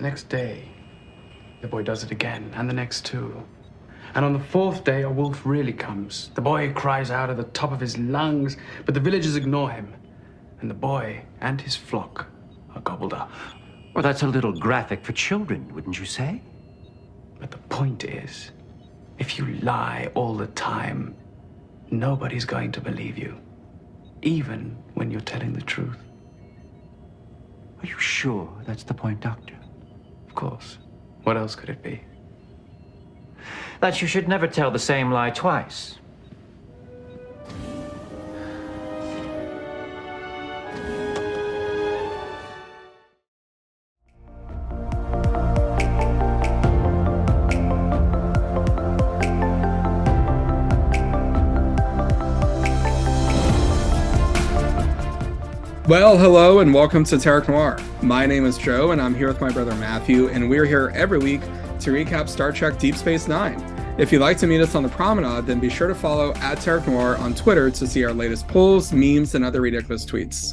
Next day, the boy does it again, and the next two. And on the fourth day, a wolf really comes. The boy cries out at the top of his lungs, but the villagers ignore him. And the boy and his flock are gobbled up. Well, that's a little graphic for children, wouldn't you say? But the point is, if you lie all the time, nobody's going to believe you, even when you're telling the truth. Are you sure that's the point, Doctor? Course. What else could it be? That you should never tell the same lie twice. Well, hello and welcome to Terok Noir. My name is Jo, and I'm here with my brother Matthew, and we're here every week to recap Star Trek Deep Space Nine. If you'd like to meet us on the promenade, then be sure to follow at Terok Noir on Twitter to see our latest polls, memes, and other ridiculous tweets.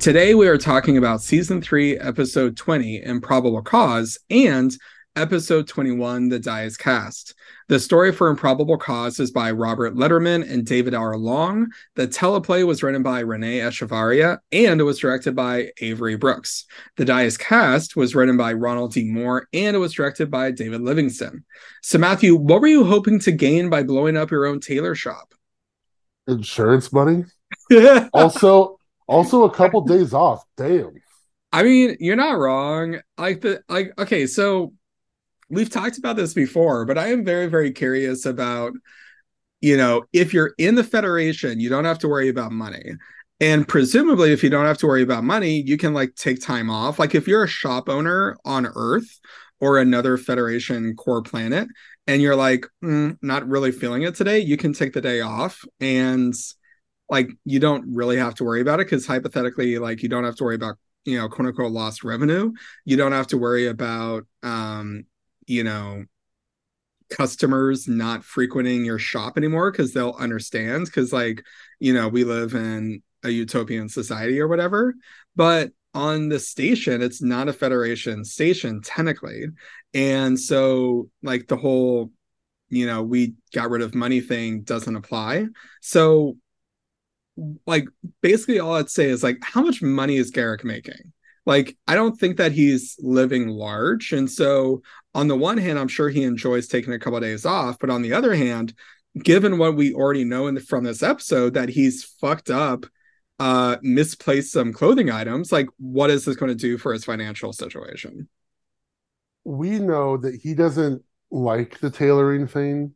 Today, we are talking about Season 3, Episode 20, Improbable Cause, and Episode 21, The Die is Cast. The story for Improbable Cause is by Robert Lederman and David R. Long. The teleplay was written by Renee Echevarria and it was directed by Avery Brooks. The Die is Cast was written by Ronald D. Moore and it was directed by David Livingston. So, Matthew, what were you hoping to gain by blowing up your own tailor shop? Insurance money. also, also a couple days off. Damn. I mean, you're not wrong. Like the like. Okay, so we've talked about this before, but I am very, very curious about, you know, if you're in the Federation, you don't have to worry about money. And presumably, if you don't have to worry about money, you can like take time off. Like if you're a shop owner on Earth or another Federation core planet, and you're like, mm, not really feeling it today, you can take the day off and like you don't really have to worry about it because hypothetically, like you don't have to worry about you know quote unquote lost revenue you don't have to worry about um you know customers not frequenting your shop anymore because they'll understand because like you know we live in a utopian society or whatever. But on the station it's not a federation station technically. And so like the whole you know we got rid of money thing doesn't apply. So like basically all i'd say is like how much money is garak making like i don't think that he's living large and so on the one hand, I'm sure he enjoys taking a couple of days off, but on the other hand, given what we already know in the, from this episode that he's fucked up, uh, misplaced some clothing items, like what is this going to do for his financial situation? We know that he doesn't like the tailoring thing.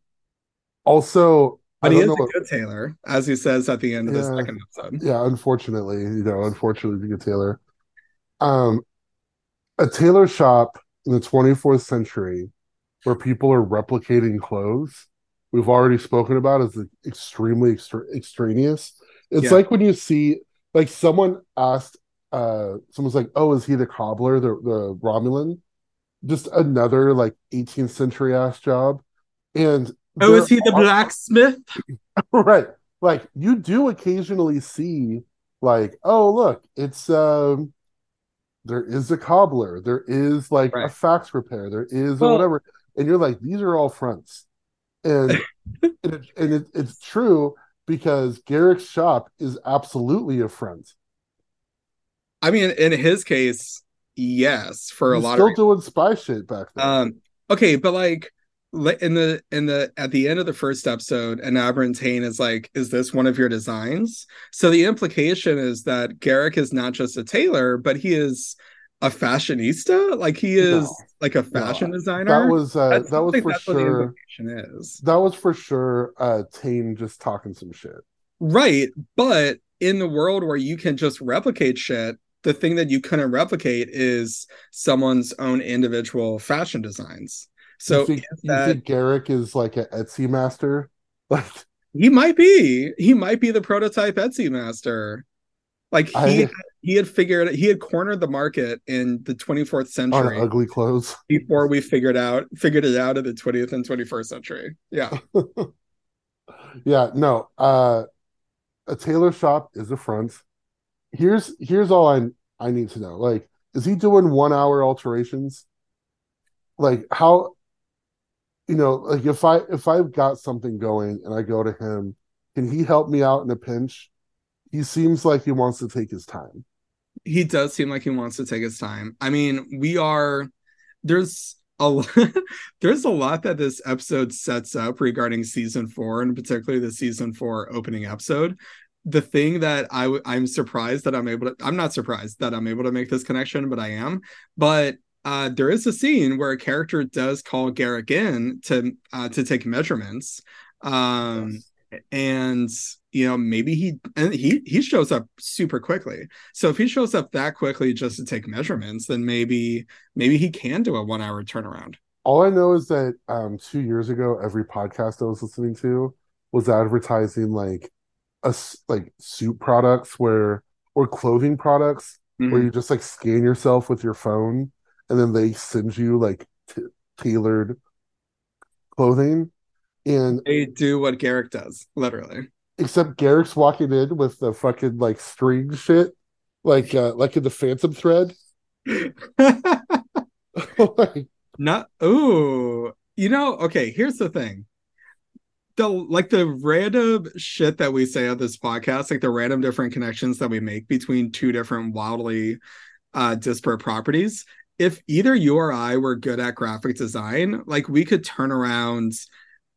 Also, but he is a good tailor, as he says at the end of yeah, the second episode. Yeah, unfortunately, you know, unfortunately, he's a good tailor. Um, a tailor shop in the 24th century where people are replicating clothes we've already spoken about is extremely extra- extraneous. It's yeah. like when you see like someone asked uh someone's like oh is he the cobbler the, the romulan? Just another like 18th century ass job. And oh is he the blacksmith? Right. Like you do occasionally see like oh look it's um there is a cobbler, there is like right. a fax repair, there is well, whatever, and you're like, these are all fronts, and and, it, and it, it's true because Garak's shop is absolutely a front. I mean, in his case, yes, for He's a lot still of still doing spy shit back then. Um, okay, but like in the in the at the end of the first episode, Enabran Tain is like, "Is this one of your designs?" So the implication is that Garak is not just a tailor, but he is a fashionista. Like he is no, like a fashion no. designer. That was uh, that was for sure. is that was for sure. Uh, Tain just talking some shit, right? But in the world where you can just replicate shit, the thing that you couldn't replicate is someone's own individual fashion designs. So you think, that, you think Garak is like an Etsy master? Like he might be. He might be the prototype Etsy master. Like he I, he had figured he had cornered the market in the 24th century ugly clothes before we figured out figured it out in the 20th and 21st century. Yeah. yeah, no. Uh a tailor shop is a front. Here's here's all I I need to know. Like, is he doing one hour alterations? like how you know like if i if i've got something going and i go to him can he help me out in a pinch? He seems like he wants to take his time. He does seem like he wants to take his time. I mean we are there's a lot, there's a lot that this episode sets up regarding season four and particularly the season four opening episode. The thing that I w- I'm surprised that I'm able to I'm not surprised that I'm able to make this connection, but I am. But uh, there is a scene where a character does call Garak in to uh, to take measurements, um, yes. and you know maybe he and he he shows up super quickly. So if he shows up that quickly just to take measurements, then maybe maybe he can do a one hour turnaround. All I know is that um, two years ago, every podcast I was listening to was advertising like a like suit products where or clothing products mm-hmm. where you just like scan yourself with your phone and then they send you like t- tailored clothing. And they do what Garak does literally. Except Garak's walking in with the fucking like string shit like uh like in the phantom thread. Like, not oh you know okay here's the thing. The like the random shit that we say on this podcast, like the random different connections that we make between two different wildly uh disparate properties. If either you or I were good at graphic design, like we could turn around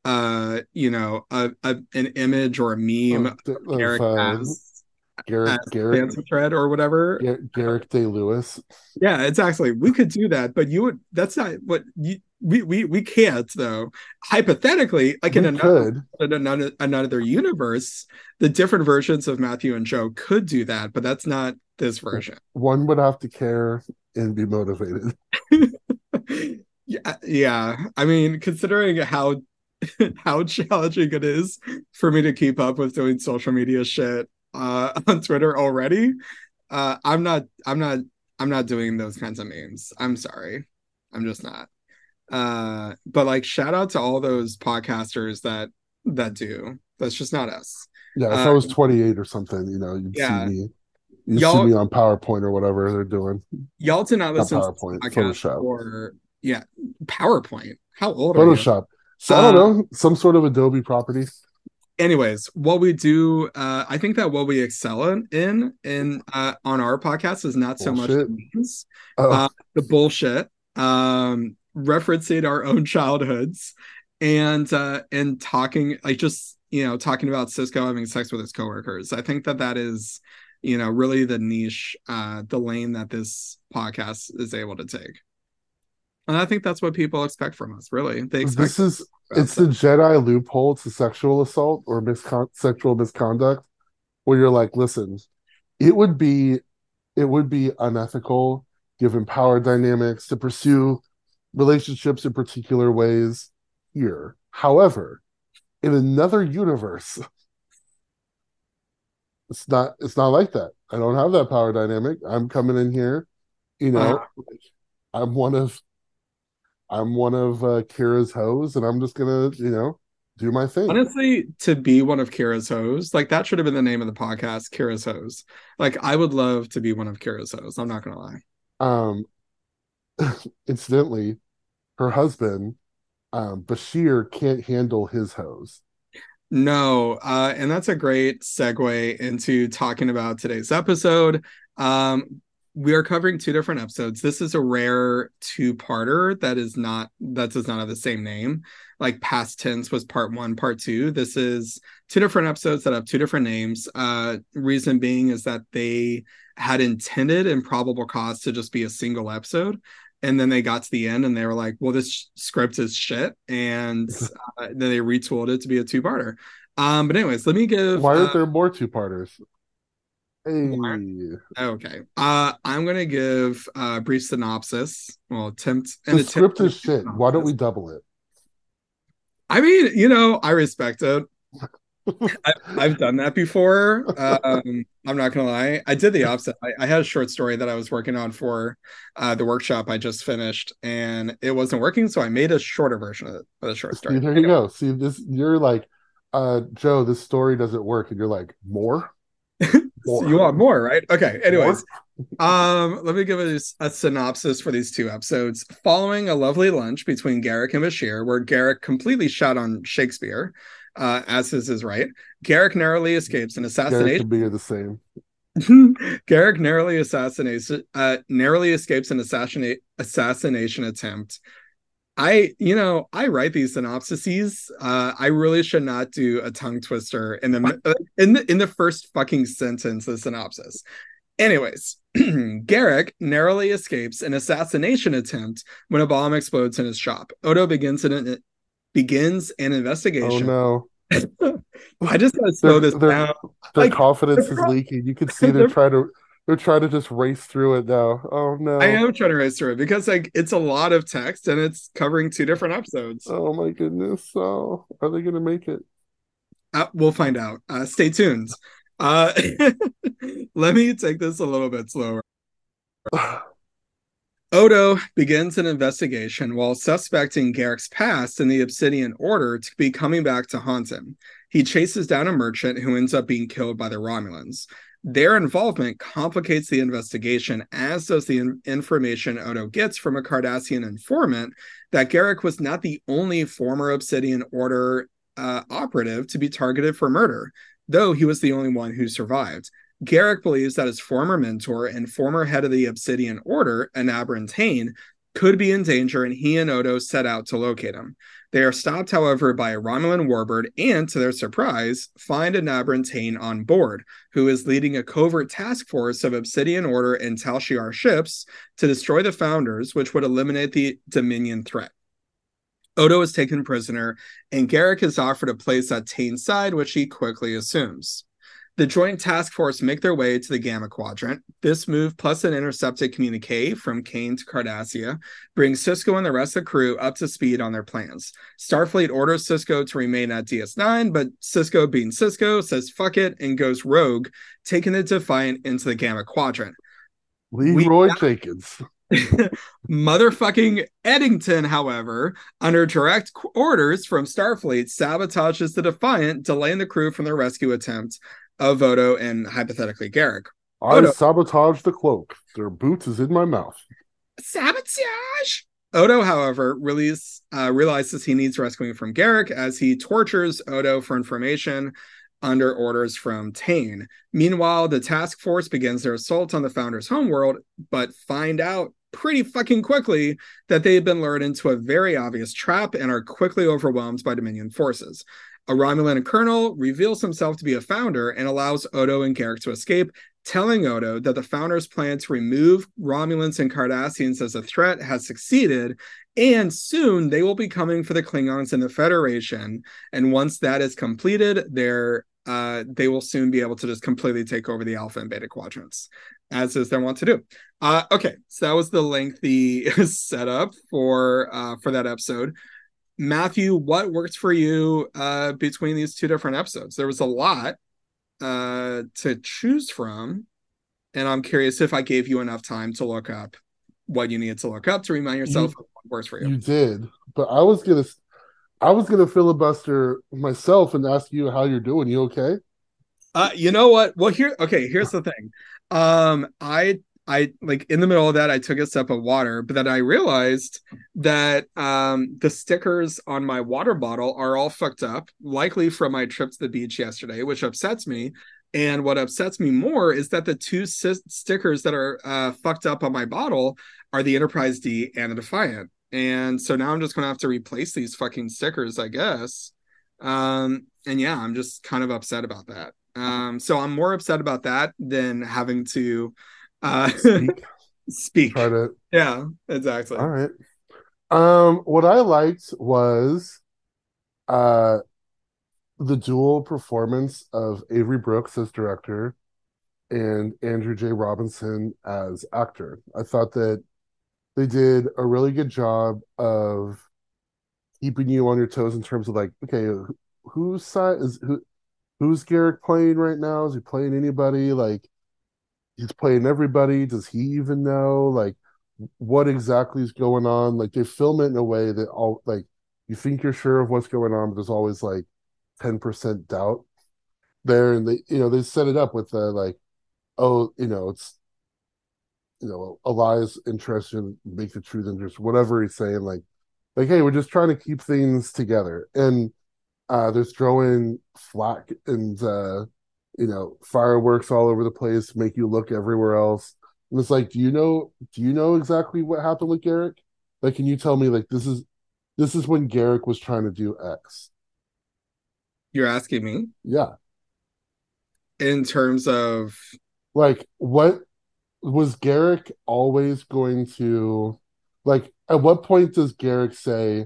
uh you know a, a an image or a meme of Garak uh, as, as thread or whatever. Garak Day Lewis. Yeah, exactly. We could do that, but you would that's not what you we we we can't though. Hypothetically, like we in another, in another another universe, the different versions of Matthew and Jo could do that, but that's not this version. One would have to care and be motivated. yeah, yeah. I mean, considering how how challenging it is for me to keep up with doing social media shit uh, on Twitter already, uh, I'm not. I'm not. I'm not doing those kinds of memes. I'm sorry. I'm just not uh but like shout out to all those podcasters that that do that's just not us yeah if uh, i was 28 or something you know you'd yeah. see me you see me on powerpoint or whatever they're doing. Y'all to not listen not powerpoint to photoshop. or yeah powerpoint. How old photoshop. So i don't um, know some sort of adobe property. anyways what we do uh i think that what we excel in in, in uh on our podcast is not so much the memes oh. uh, the bullshit um referencing our own childhoods and uh and talking like just you know talking about Sisko having sex with his coworkers. I think that that is you know really the niche uh the lane that this podcast is able to take. And I think that's what people expect from us, really. They expect this is it's the Jedi loophole to sexual assault or miscon- sexual misconduct, where you're like, listen, it would be it would be unethical given power dynamics to pursue relationships in particular ways here. However, in another universe, it's not it's not like that. I don't have that power dynamic. I'm coming in here, you know, uh, I'm one of I'm one of uh, Kira's hoes, and I'm just gonna, you know, do my thing. Honestly, to be one of Kira's hoes, like that should have been the name of the podcast, Kira's hoes. Like I would love to be one of Kira's hoes. I'm not gonna lie. Um, incidentally, her husband, um, Bashir, can't handle his hose. No, uh, and that's a great segue into talking about today's episode. Um, we are covering two different episodes. This is a rare two-parter that is not that does not have the same name. Like past tense was part one, part two. This is two different episodes that have two different names. Uh, reason being is that they had intended Improbable Cause to just be a single episode and then they got to the end and they were like well this script is shit and uh, then they retooled it to be a two-parter. Um but anyways let me give why aren't uh, there more two-parters? Hey. okay. Uh i'm gonna give a brief synopsis well attempt and the script is shit. Synopsis. why don't we double it? I mean you know i respect it I, have done that before. Um, I'm not gonna lie. I did the opposite. I, I, had a short story that I was working on for uh, the workshop I just finished, and it wasn't working. So I made a shorter version of, it for the short story. See, there you go. See this. You're like, uh, Jo. This story doesn't work, and you're like, more. more. you want more, right? Okay. Anyways, Um, let me give a, a synopsis for these two episodes. Following a lovely lunch between Garak and Bashir, where Garak completely shot on Shakespeare, uh, as is his right, Garak narrowly escapes an assassination. be the same. Garak narrowly assassinates uh narrowly escapes an assassinate assassination attempt. I, you know, I write these synopsises. Uh, I really should not do a tongue twister in the in the in the first fucking sentence of the synopsis. Anyways, Garak narrowly escapes an assassination attempt when a bomb explodes in his shop. Odo begins an begins an investigation. Oh no. I just gotta slow this they're- down. Their Like, confidence is pro- leaking. You can see the- they're trying to they're trying to just race through it now. Oh no. I am trying to race through it because like it's a lot of text and it's covering two different episodes. Oh my goodness. Oh, are they gonna make it? Uh, we'll find out. Uh, stay tuned. Uh, let me take this a little bit slower. Odo begins an investigation while suspecting Garak's past in the Obsidian Order to be coming back to haunt him. He chases down a merchant who ends up being killed by the Romulans. Their involvement complicates the investigation, as does the in- information Odo gets from a Cardassian informant that Garak was not the only former Obsidian Order uh, operative to be targeted for murder, though he was the only one who survived. Garak believes that his former mentor and former head of the Obsidian Order, Enabran Tain, could be in danger, and he and Odo set out to locate him. They are stopped, however, by a Romulan warbird, and to their surprise, find Enabran Tain on board, who is leading a covert task force of Obsidian Order and Tal Shiar ships to destroy the Founders, which would eliminate the Dominion threat. Odo is taken prisoner, and Garak is offered a place at Tain's side, which he quickly assumes. The joint task force make their way to the Gamma Quadrant. This move, plus an intercepted communique from Kane to Cardassia, brings Sisko and the rest of the crew up to speed on their plans. Starfleet orders Sisko to remain at DS9, but Sisko, being Sisko, says fuck it and goes rogue, taking the Defiant into the Gamma Quadrant. Leeroy Jenkins. Motherfucking Eddington, however, under direct orders from Starfleet, sabotages the Defiant, delaying the crew from their rescue attempt of Odo and hypothetically Garak. I Odo. sabotage the cloak. Their boots is in my mouth. Sabotage! Odo, however, release, uh, realizes he needs rescuing from Garak as he tortures Odo for information under orders from Tain. Meanwhile, the task force begins their assault on the Founder's homeworld, but find out pretty fucking quickly that they have been lured into a very obvious trap and are quickly overwhelmed by Dominion forces. A Romulan colonel reveals himself to be a founder and allows Odo and Garak to escape, telling Odo that the founders' plan to remove Romulans and Cardassians as a threat has succeeded, and soon they will be coming for the Klingons and the Federation. And once that is completed, they're uh, they will soon be able to just completely take over the Alpha and Beta quadrants, as is their want to do. Uh, okay, so that was the lengthy setup for uh, for that episode. Matthew, what worked for you uh, between these two different episodes? There was a lot uh, to choose from, and I'm curious if I gave you enough time to look up what you needed to look up to remind yourself of what works for you. You did, but I was gonna, I was gonna filibuster myself and ask you how you're doing. You okay? Uh, you know what? Well, here, okay. Here's the thing. Um, I, I like in the middle of that, I took a sip of water, but then I realized that um the stickers on my water bottle are all fucked up, likely from my trip to the beach yesterday, which upsets me. And what upsets me more is that the two si- stickers that are uh, fucked up on my bottle are the Enterprise D and the Defiant. And so now I'm just gonna have to replace these fucking stickers, I guess. Um, and yeah, I'm just kind of upset about that. Um, so I'm more upset about that than having to uh Speak. speak. Try to. Yeah, exactly. All right. Um, what I liked was, uh, the dual performance of Avery Brooks as director and Andrew J. Robinson as actor. I thought that they did a really good job of keeping you on your toes in terms of like, okay, who- whose side is who who's Garak playing right now? Is he playing anybody? Like he's playing everybody. Does he even know? Like what exactly is going on? Like they film it in a way that all like you think you're sure of what's going on, but there's always like 10% doubt there. And they, you know, they set it up with the like, oh, you know, it's you know, Elias interested in make the truth interest, whatever he's saying, like, like, hey, we're just trying to keep things together. And uh they're throwing flack and uh you know, fireworks all over the place, make you look everywhere else. And it's like, do you know do you know exactly what happened with garak Like, can you tell me like this is this is when garak was trying to do X? You're asking me Yeah. in terms of like what was Garak always going to like at what point does Garak say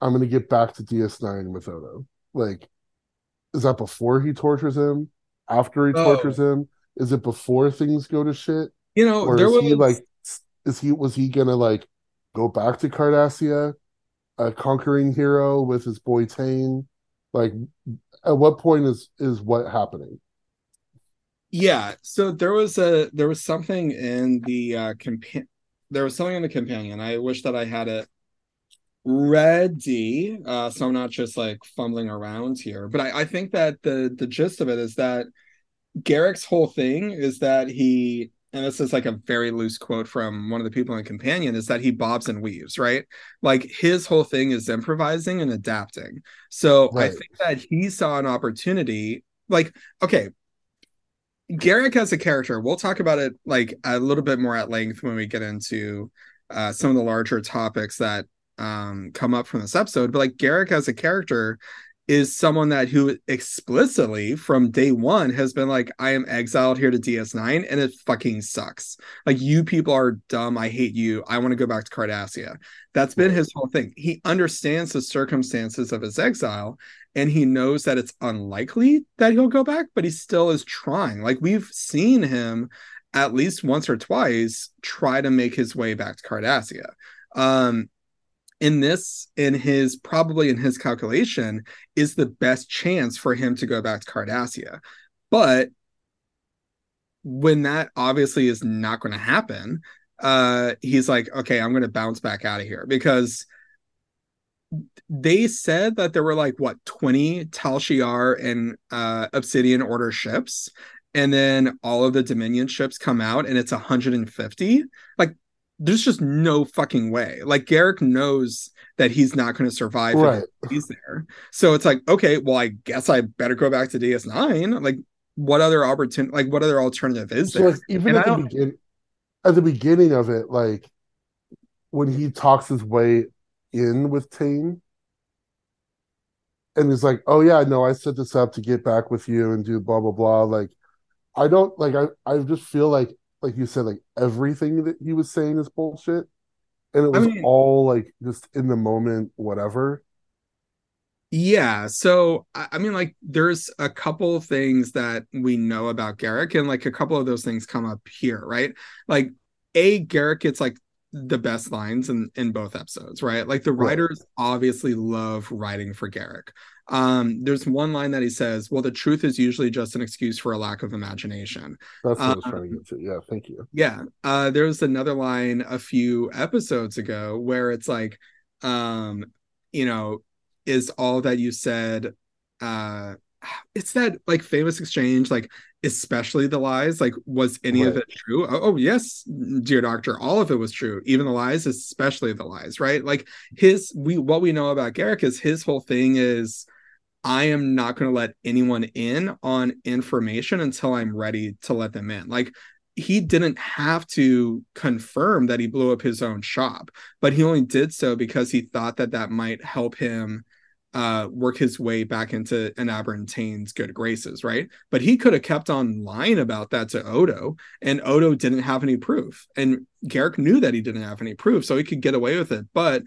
I'm going to get back to DS9 with Odo like is that before he tortures him after he Oh. tortures him? Is it before things go to shit? You know or there is was he like is he was he to like go back to Cardassia a conquering hero with his boy Tain? Like at what point is is what happening? Yeah, so there was a there was something in the uh compa- there was something in the companion. I wish that I had it ready, uh, so I'm not just like fumbling around here. But I, I think that the the gist of it is that Garak's whole thing is that he and this is like a very loose quote from one of the people in companion is that he bobs and weaves right? Like his whole thing is improvising and adapting. So i think that he saw an opportunity like okay Garak as a character, we'll talk about it like a little bit more at length when we get into uh, some of the larger topics that um, come up from this episode. But like Garak as a character is someone that who explicitly from day one has been like, I am exiled here to DS9 and it fucking sucks. Like you people are dumb. I hate you. I want to go back to Cardassia. That's been his whole thing. He understands the circumstances of his exile and he knows that it's unlikely that he'll go back, but he still is trying. Like we've seen him at least once or twice try to make his way back to Cardassia. Um, in this, in his probably in his calculation, is the best chance for him to go back to Cardassia. But when that obviously is not going to happen, uh, he's like, okay, I'm going to bounce back out of here because they said that there were like what 20 Tal Shiar and uh, Obsidian Order ships, and then all of the Dominion ships come out, and it's 150. Like, there's just no fucking way. Like, Garak knows that he's not going to survive if he's there. So it's like, okay, well, I guess I better go back to DS9. Like, what other opportunity? Like, what other alternative is So there? like even at the begin at the beginning of it, like when he talks his way in with Tain, and he's like, "Oh yeah, no, I set this up to get back with you and do blah blah blah." Like, I don't like. I I just feel like, like you said, like everything that he was saying is bullshit, and it I was mean- all like just in the moment, whatever. Yeah, so I, I mean, like, there's a couple of things that we know about Garak, and like a couple of those things come up here, right? Like, a Garak gets like the best lines in in both episodes, right? Like the Right. writers obviously love writing for Garak. Um, there's one line that he says, "Well, the truth is usually just an excuse for a lack of imagination." That's what I was Uh, trying to get to. Yeah, thank you. Yeah. Uh there was another line a few episodes ago where it's like, um, you know, is all that you said uh it's that like famous exchange, like especially the lies. Like, was any of it true? Oh, oh, yes, dear doctor, all of it was true. Even the lies, especially the lies, right? Like his we what we know about Garak is his whole thing is I am not going to let anyone in on information until I'm ready to let them in. Like he didn't have to confirm that he blew up his own shop, but he only did so because he thought that that might help him uh work his way back into an Tain's good graces, right? But he could have kept on lying about that to Odo, and Odo didn't have any proof. And Garak knew that he didn't have any proof, so he could get away with it. But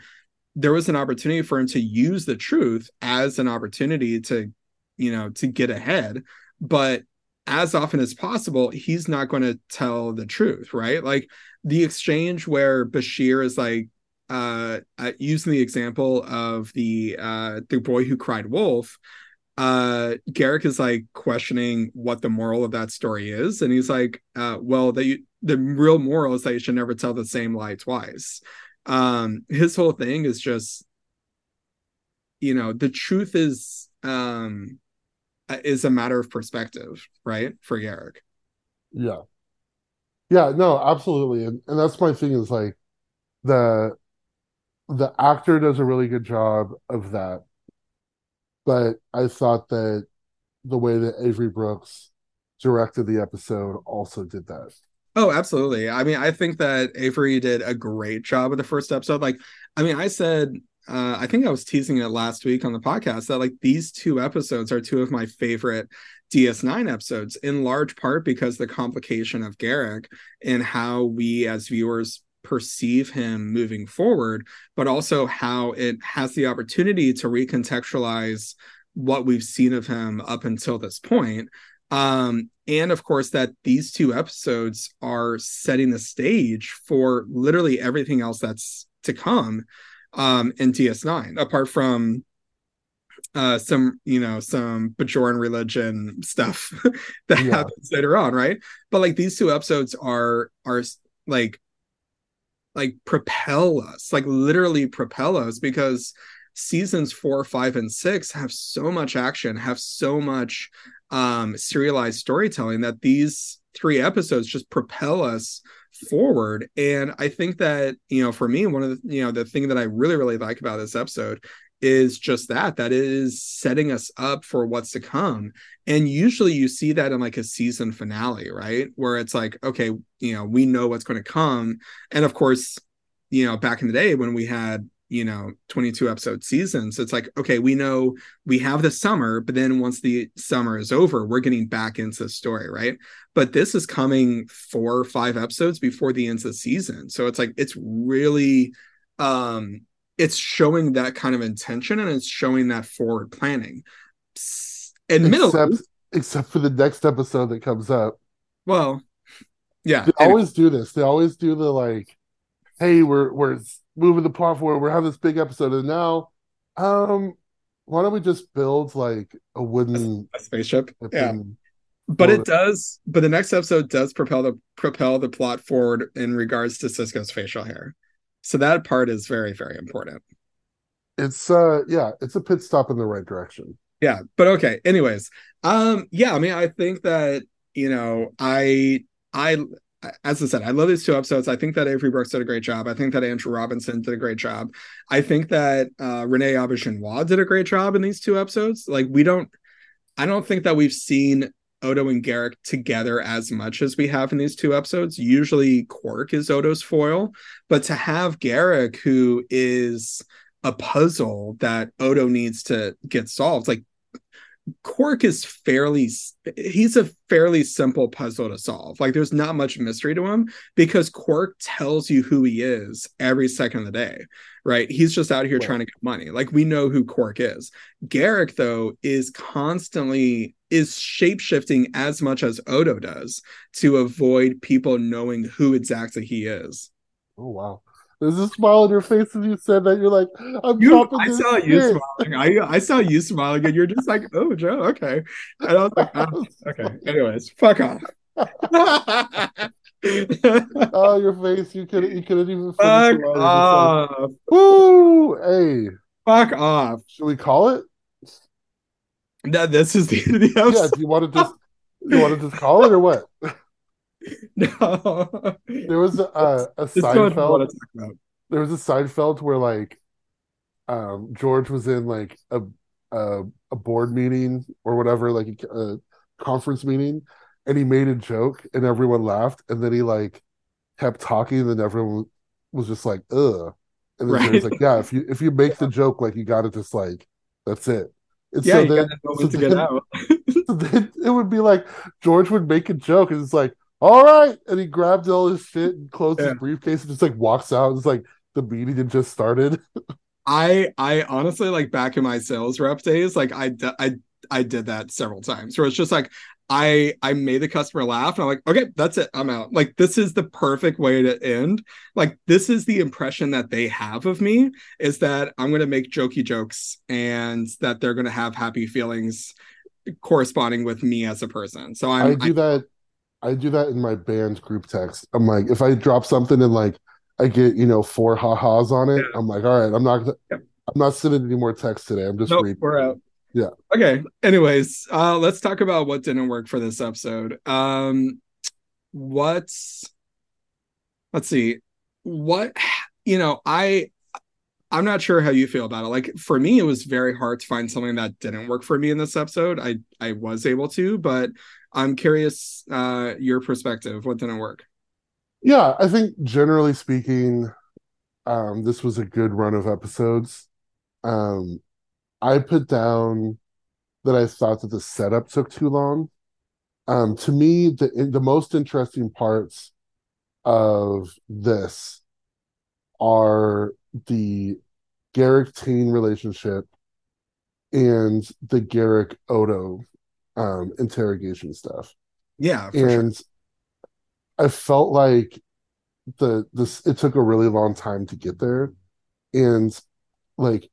there was an opportunity for him to use the truth as an opportunity to, you know, to get ahead. But as often as possible, he's not going to tell the truth, right? Like the exchange where Bashir is like, uh, uh using the example of the uh the boy who cried wolf uh Garak is like questioning what the moral of that story is and he's like uh well you the real moral is that you should never tell the same lie twice um his whole thing is just you know the truth is um is a matter of perspective right for Garak Yeah. Yeah, no, absolutely. And and that's my thing is like the the actor does a really good job of that. But I thought that the way that Avery Brooks directed the episode also did that. Oh, absolutely. I mean, I think that Avery did a great job with the first episode. Like, I mean, I said, uh, I think I was teasing it last week on the podcast that like these two episodes are two of my favorite DS9 episodes, in large part because the complication of Garak and how we as viewers perceive him moving forward, but also how it has the opportunity to recontextualize what we've seen of him up until this point. Um, and of course, that these two episodes are setting the stage for literally everything else that's to come um, in DS9, apart from uh some you know some Bajoran religion stuff that Yeah. happens later on right but like these two episodes are are like like propel us like literally propel us because seasons four five and six have so much action have so much um serialized storytelling that these three episodes just propel us forward. And i think that you know for me one of the you know the thing that i really really like about this episode is just that that is setting us up for what's to come. And usually you see that in like a season finale right? Where it's like okay you know we know what's going to come. And of course you know back in the day when we had you know 22 episode seasons it's like okay we know we have the summer but then once the summer is over we're getting back into the story right? But this is coming four or five episodes before the end of the season. So it's like it's really um it's showing that kind of intention and it's showing that forward planning. Admittedly Except except for the next episode that comes up. well yeah. They always do this. They always do the like, hey, we're we're moving the plot forward, we're having this big episode, and now um why don't we just build like a wooden a spaceship? yeah. but Well, it. does but the next episode does propel the propel the plot forward in regards to sisko's facial hair. So that part is very very important. It's uh yeah, it's a pit stop in the right direction. yeah but okay anyways um yeah i mean i think that you know i i as i said i love these two episodes. I think that avery brooks did a great job. I think that andrew robinson did a great job. I think that uh renee auberjonois did a great job in these two episodes. Like we don't i don't think that we've seen odo and garak together as much as we have in these two episodes. Usually quark is odo's foil but to have garak who is a puzzle that Odo needs to get solved. Like Quark is fairly he's a fairly simple puzzle to solve. Like there's not much mystery to him because Quark tells you who he is every second of the day. Right? He's just out here trying to get money. Like we know who Quark is. Garak though is constantly is shape-shifting as much as Odo does to avoid people knowing who exactly he is. Oh wow. There's a smile on your face as you said that. You're like, I'm You, I saw you smiling. I I saw you smiling, and you're just like, "Oh, Jo, okay." And I was like, oh, "Okay." Anyways, fuck off. oh, your face. You could you couldn't even fuck the line. You're just like, off. Woo! Hey, Fuck off. should we call it? That this is the end of the Yeah. episode. Do you want to just you want to just call it or what? No. There was a, a, a There's so much more to Seinfeld. There was a Seinfeld where like, um, George was in like a a, a board meeting or whatever, like a, a conference meeting, and he made a joke and everyone laughed, and then he like kept talking, and then everyone was just like, ugh. And then he was like, yeah, if you if you make the joke, like you gotta just like that's it. And Yeah, so you then, so get then- out. so then it would be like George would make a joke and it's like, all right. And he grabbed all his shit and closed Yeah. his briefcase and just like walks out. It's like the meeting had just started. I I honestly like back in my sales rep days, like I I I did that several times where it's just like I I made the customer laugh and I'm like, okay, that's it, I'm out. Like this is the perfect way to end. Like this is the impression that they have of me is that I'm gonna make jokey jokes and that they're gonna have happy feelings corresponding with me as a person. So I'm I do that. I do that in my band group text. I'm like, if I drop something and like I get, you know, four ha-has on it, I'm like, all right, I'm not gonna Yep. I'm not sending any more text today. I'm just Nope, reading. we're out. Yeah. Okay. Anyways, uh let's talk about what didn't work for this episode. Um what's let's see what you know i i'm not sure how you feel about it like for me it was very hard to find something that didn't work for me in this episode i i was able to but i'm curious uh your perspective what didn't work Yeah, I think generally speaking, um, this was a good run of episodes. Um, I put down that I thought that the setup took too long. Um, to me, the the most interesting parts of this are the Garak Tain relationship and the Garak Odo um, interrogation stuff. yeah for sure. and I felt like the this it took a really long time to get there, and like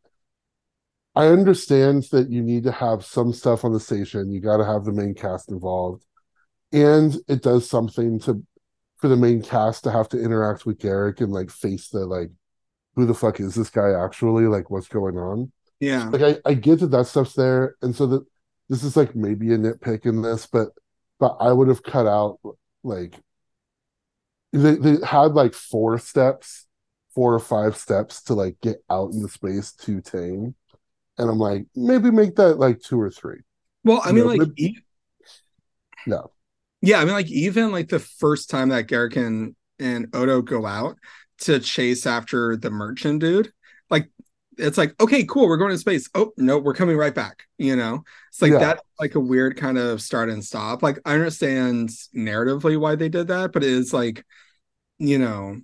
I understand that you need to have some stuff on the station. You got to have the main cast involved, and it does something to for the main cast to have to interact with Garak and like face the like who the fuck is this guy actually like what's going on yeah like I, I get that that stuff's there and so that this is like maybe a nitpick in this but but i would have cut out like they, they had like four steps four or five steps to like get out in the space to Tain. And i'm like maybe make that like two or three. Well i mean No, like but- e- no. Yeah, I mean, like even like the first time that Garak and, and Odo go out to chase after the merchant dude, like it's like, okay, cool, we're going to space. Oh no, we're coming right back. You know, it's like Yeah. that, like a weird kind of start and stop. Like I understand narratively why they did that, but it is like, you know,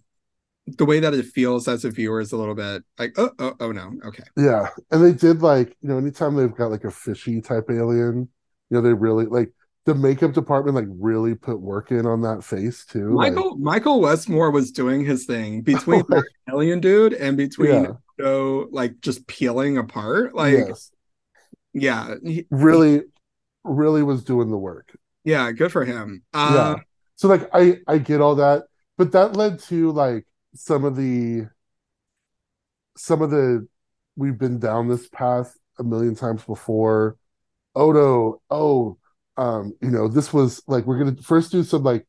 the way that it feels as a viewer is a little bit like, oh, oh, oh no, okay, yeah and they did like you know anytime they've got like a fishy type alien you know they really like the makeup department like really put work in on that face too like- Michael Michael Westmore was doing his thing between oh. the alien dude and between Yeah. Odo, like just peeling apart. Like, yes yeah, he- really really was doing the work yeah, good for him. yeah Uh, so like i i get all that but that led to like some of the some of the we've been down this path a million times before odo oh um you know this was like we're gonna first do some like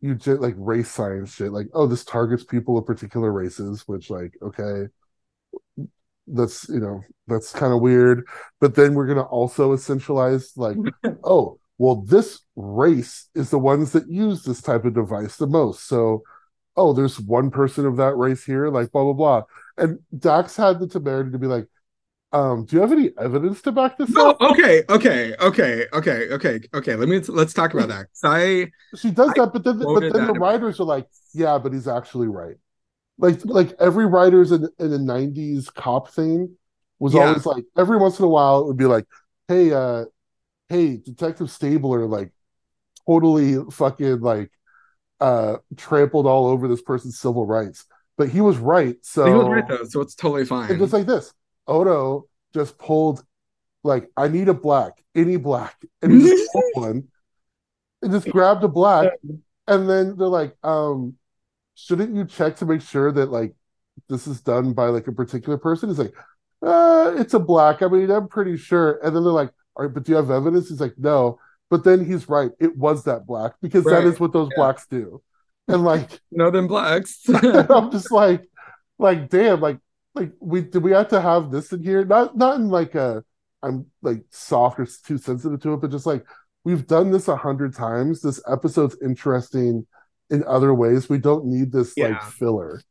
you just like race science shit like oh this targets people of particular races which like okay that's you know that's kind of weird. But then we're gonna also essentialize like oh well this race is the ones that use this type of device the most. So oh there's one person of that race here like blah blah blah. And dax had the temerity to be like um do you have any evidence to back this no, up? okay, okay, okay, okay, okay, okay. Let me let's talk about that. I she does I that but then but then the writers are like yeah but he's actually right like like every writers in, in the 90s cop thing was Yeah. always like every once in a while it would be like hey uh hey detective stabler like totally fucking like uh trampled all over this person's civil rights but he was right so he was right though, so it's totally fine. it's just like this odo just pulled like i need a black any black and he just pulled one and just grabbed a black and then they're like um shouldn't you check to make sure that like this is done by like a particular person? He's like uh it's a black i mean i'm pretty sure. And then they're like all right but do you have evidence? He's like no. But then he's right. It was that black because that Right. is what those Yeah. blacks do. And like no, then blacks. i'm just like like damn like like we do we have to have this in here? Not not in like a i'm like soft or too sensitive to it but just like we've done this a hundred times. This episode's interesting in other ways we don't need this like filler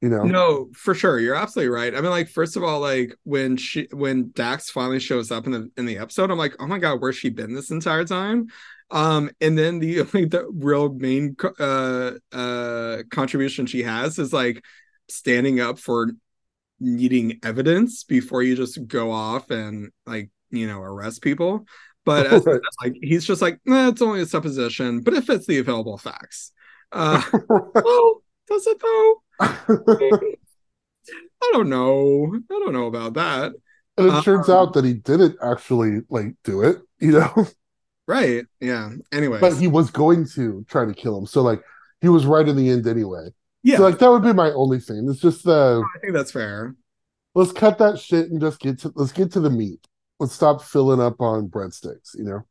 you know No, for sure. You're absolutely right. I mean, like, first of all, like when she when Dax finally shows up in the in the episode, I'm like, oh my god, where's she been this entire time? Um, and then the like the real main uh uh contribution she has is like standing up for needing evidence before you just go off and like you know arrest people. But as, Right. like he's just like, nah, it's only a supposition, but it fits the available facts. Uh, well, does it though? I don't know. I don't know about that. and it turns Um, out that he didn't actually like do it you know Right. Yeah. Anyway. but he was going to try to kill him so like he was right in the end anyway yeah. so like that would be my only thing it's just the I think that's fair. let's cut that shit and just get to let's get to the meat let's stop filling up on breadsticks you know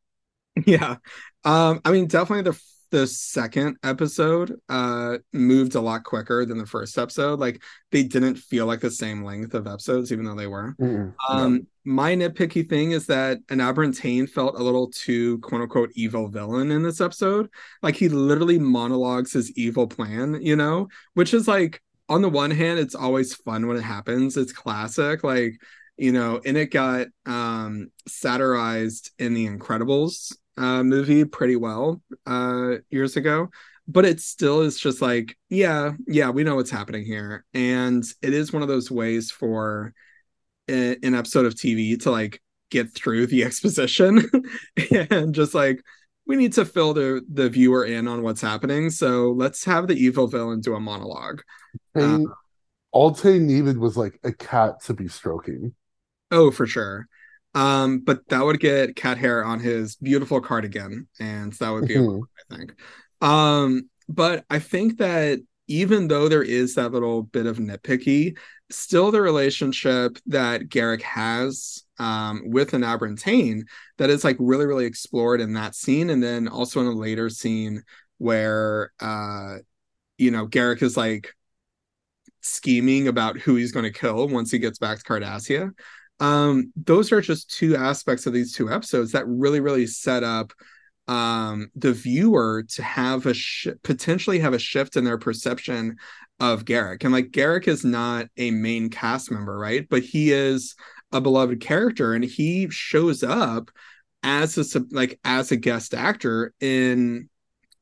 Yeah. Um, I mean, definitely the the second episode uh moved a lot quicker than the first episode. Like they didn't feel like the same length of episodes, even though they were. Mm-mm. Um, my nitpicky thing is that Enabran Tain felt a little too quote unquote evil villain in this episode. Like he literally monologues his evil plan, you know, which is like on the one hand, it's always fun when it happens. It's classic, like you know, and it got um satirized in the Incredibles uh movie pretty well uh years ago. But it still is just like, yeah, yeah, we know what's happening here. And it is one of those ways for a- an episode of TV to like get through the exposition and just like we need to fill the the viewer in on what's happening. So let's have the evil villain do a monologue. Tain, all Tain needed was like a cat to be stroking. Oh, for sure. Um, but that would get cat hair on his beautiful cardigan, and so that would be a Mhm. I think. Um, but I think that even though there is that little bit of nitpicky, still the relationship that Garak has um with an Tain that is like really, really explored in that scene, and then also in a later scene where uh you know Garak is like scheming about who he's going to kill once he gets back to Cardassia. Um, those are just two aspects of these two episodes that really, really set up um the viewer to have a sh- potentially have a shift in their perception of Garak. And like Garak is not a main cast member, right? But he is a beloved character and he shows up as a like as a guest actor in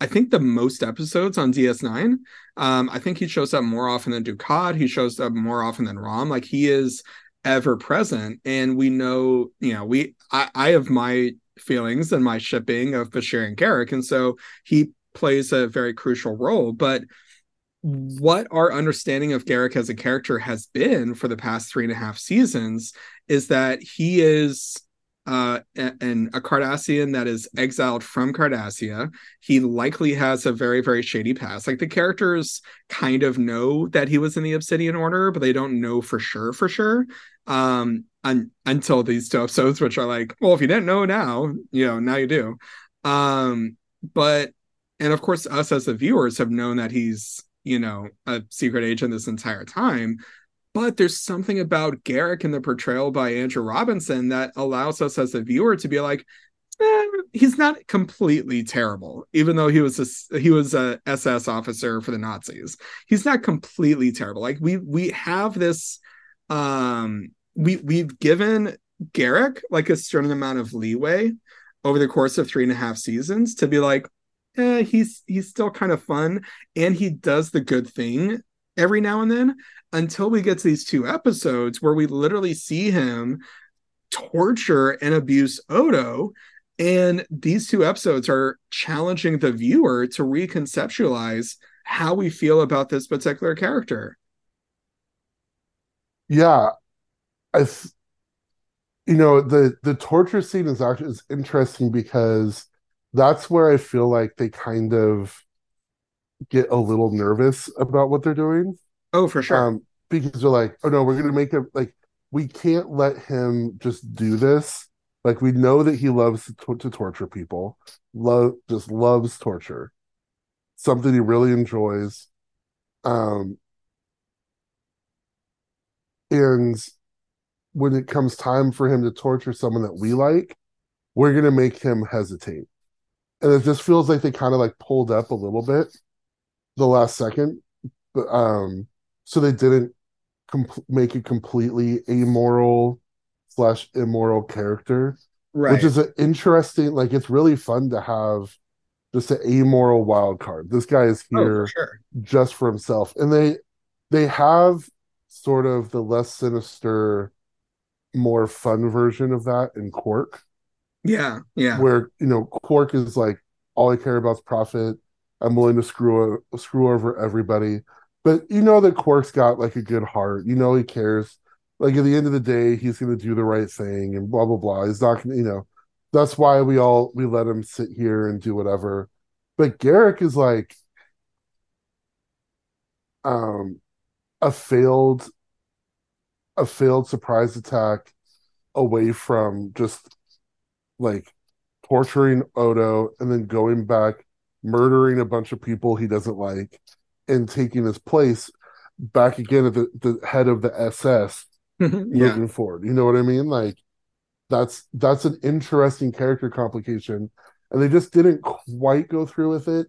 I think the most episodes on DS9. Um, I think he shows up more often than Dukat. He shows up more often than Rom. Like he is ever present, and we know, you know, we I, I have my feelings and my shipping of Bashir and Garak, and so he plays a very crucial role. But what our understanding of Garak as a character has been for the past three and a half seasons is that he is uh a Cardassian that is exiled from Cardassia. He likely has a very very shady past. Like the characters kind of know that he was in the Obsidian Order, but they don't know for sure for sure. Um un- until these two episodes which are like, well if you didn't know now, you know, now you do. Um but and of course us as the viewers have known that he's, you know, a secret agent this entire time but there's something about Garak and the portrayal by Andrew Robinson that allows us as a viewer to be like, eh, he's not completely terrible, even though he was a, he was a SS officer for the Nazis. He's not completely terrible. Like we we have this, um, we we've given Garak like a certain amount of leeway over the course of three and a half seasons to be like, eh, he's he's still kind of fun and he does the good thing every now and then until we get to these two episodes where we literally see him torture and abuse Odo. And these two episodes are challenging the viewer to reconceptualize how we feel about this particular character. Yeah, I, you know, the the torture scene is actually is interesting because that's where I feel like they kind of get a little nervous about what they're doing. Oh, for sure. Um, because they're like, oh no, we're gonna make it like we can't let him just do this. Like we know that he loves to, to torture people, love just loves torture, something he really enjoys. Um, and when it comes time for him to torture someone that we like, we're gonna make him hesitate. And it just feels like they kind of like pulled up a little bit the last second, but um, so they didn't com- make it completely amoral slash immoral character, right. which is an interesting. Like it's really fun to have just an amoral wild card. This guy is oh, here for sure. just for himself, and they they have sort of the less sinister, more fun version of that in Quark, Yeah, yeah. where you know Quark is like all I care about is profit. I'm willing to screw screw over everybody. But you know that Quark's got like a good heart. You know he cares. Like at the end of the day, he's going to do the right thing and blah blah blah. He's not going to, you know. That's why we all we let him sit here and do whatever. But Garak is like um a failed a failed surprise attack away from just like torturing Odo and then going back murdering a bunch of people he doesn't like and taking his place back again at the, the head of the SS mm-hmm. yeah. moving forward. You know what I mean? Like that's that's an interesting character complication. And they just didn't quite go through with it.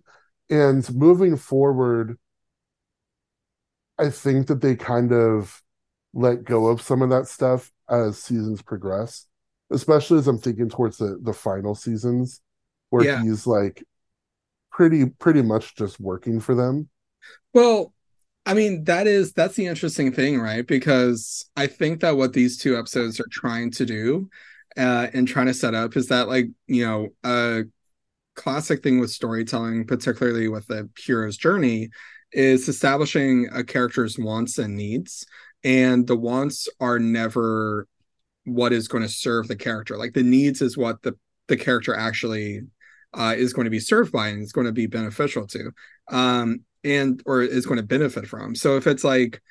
And moving forward, I think that they kind of let go of some of that stuff as seasons progress, especially as I'm thinking towards the the final seasons where Yeah. he's like pretty pretty much just working for them. Well, I mean, that is that's the interesting thing, right? Because I think that what these two episodes are trying to do uh and trying to set up is that like, you know, a classic thing with storytelling, particularly with the hero's journey, is establishing a character's wants and needs. And the wants are never what is going to serve the character. Like the needs is what the the character actually uh, is going to be served by and is going to be beneficial to, um, and or is going to benefit from. So if it's like,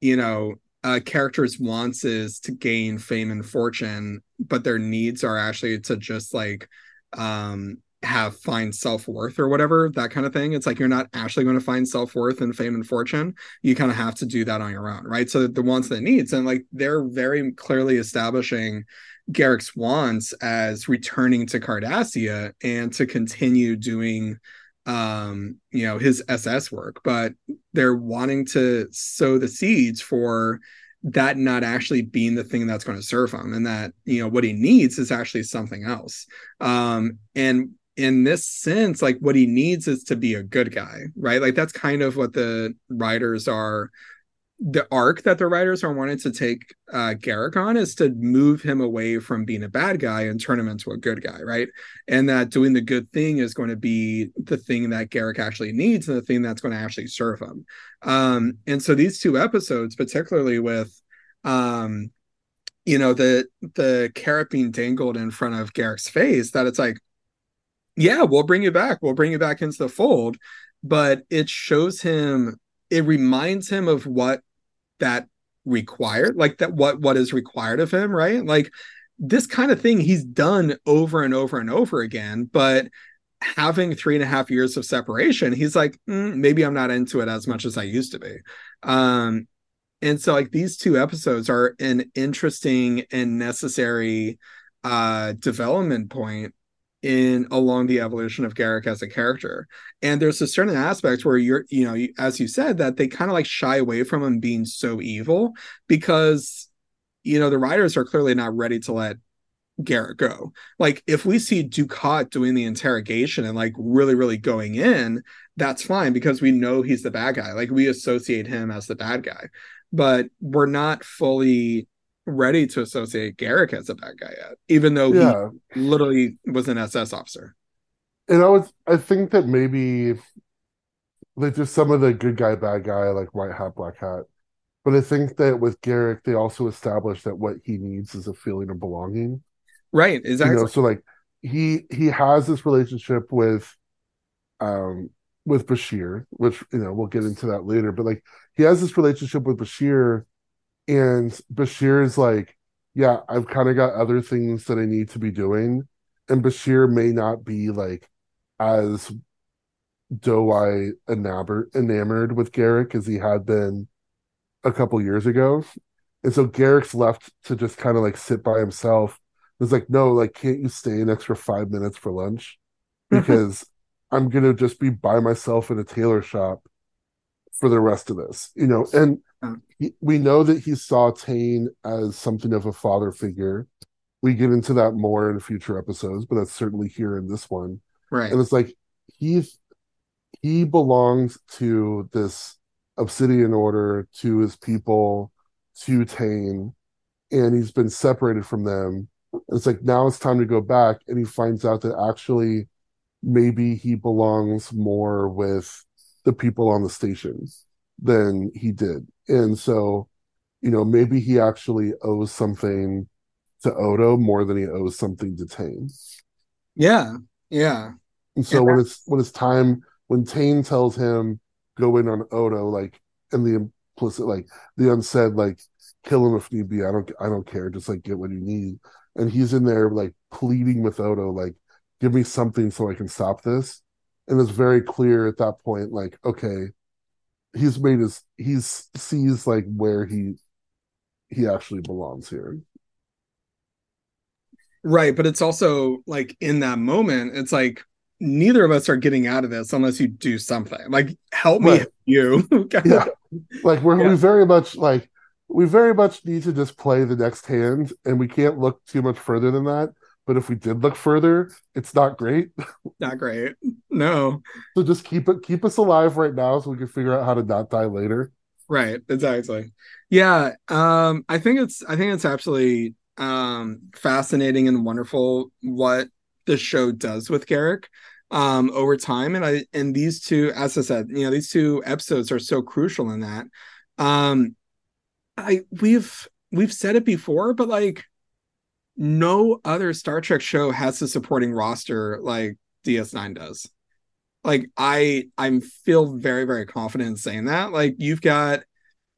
you know, a character's wants is to gain fame and fortune, but their needs are actually to just like um have find self-worth or whatever that kind of thing it's like you're not actually going to find self-worth and fame and fortune. You kind of have to do that on your own right? So the wants and needs and like they're very clearly establishing Garak's wants as returning to Cardassia and to continue doing um you know his SS work but they're wanting to sow the seeds for that not actually being the thing that's going to serve him and that you know what he needs is actually something else. Um and in this sense like what he needs is to be a good guy right? Like that's kind of what the writers are the arc that the writers are wanting to take uh Garak on is to move him away from being a bad guy and turn him into a good guy right? And that doing the good thing is going to be the thing that Garak actually needs and the thing that's going to actually serve him. Um and so these two episodes particularly with um you know the the carrot being dangled in front of Garak's face that it's like yeah we'll bring you back. We'll bring you back into the fold but it shows him it reminds him of what that required like that what what is required of him right? Like this kind of thing he's done over and over and over again but having three and a half years of separation he's like mm, maybe i'm not into it as much as i used to be. Um and so like these two episodes are an interesting and necessary uh development point in along the evolution of Garak as a character. And there's a certain aspect where you're, you know, as you said, that they kind of like shy away from him being so evil because, you know, the writers are clearly not ready to let Garak go. Like if we see Dukat doing the interrogation and like really, really going in, that's fine because we know he's the bad guy. Like we associate him as the bad guy, but we're not fully ready to associate Garak as a bad guy yet, even though Yeah. he literally was an SS officer. And I was I think that maybe like just some of the good guy, bad guy, like white hat, black hat. But I think that with Garak, they also established that what he needs is a feeling of belonging. Right, exactly. You know, so like he he has this relationship with um with Bashir, which you know we'll get into that later. But like he has this relationship with Bashir, and Bashir is like, yeah, I've kind of got other things that I need to be doing, and Bashir may not be like as doe-eye enamored enamored with Garak as he had been a couple years ago. And so Garak's left to just kind of like sit by himself. It's like, no, like, can't you stay an extra five minutes for lunch? Mm-hmm. Because I'm gonna just be by myself in a tailor shop for the rest of this, you know. And. He, we know that he saw Tain as something of a father figure. We get into that more in future episodes, but that's certainly here in this one. right. And it's like he's he belongs to this obsidian order, to his people, to Tain, and he's been separated from them. And it's like now it's time to go back, and he finds out that actually maybe he belongs more with the people on the station than he did. And so, you know, maybe he actually owes something to Odo more than he owes something to Tain. yeah, yeah. And so And when it's when it's time when Tain tells him go in on Odo, like and the implicit like the unsaid like kill him if need be. I don't I don't care. Just like get what you need. And he's in there like pleading with Odo, like give me something so I can stop this. and it's very clear at that point, like, okay, he's made his he's sees like where he he actually belongs here. Right, but it's also like in that moment, it's like neither of us are getting out of this unless you do something. Like help me Right. help you. Yeah. Like we're Yeah. we very much like we very much need to just play the next hand and we can't look too much further than that. But if we did look further, it's not great. Not great. No. So just keep it keep us alive right now so we can figure out how to not die later. Right, exactly. Yeah, um I think it's I think it's absolutely um fascinating and wonderful what the show does with Garak um over time and I and these two as I said, you know, these two episodes are so crucial in that. Um I we've we've said it before, but like no other Star Trek show has a supporting roster like DS9 does. Like I I'm feel very very confident in saying that. Like you've got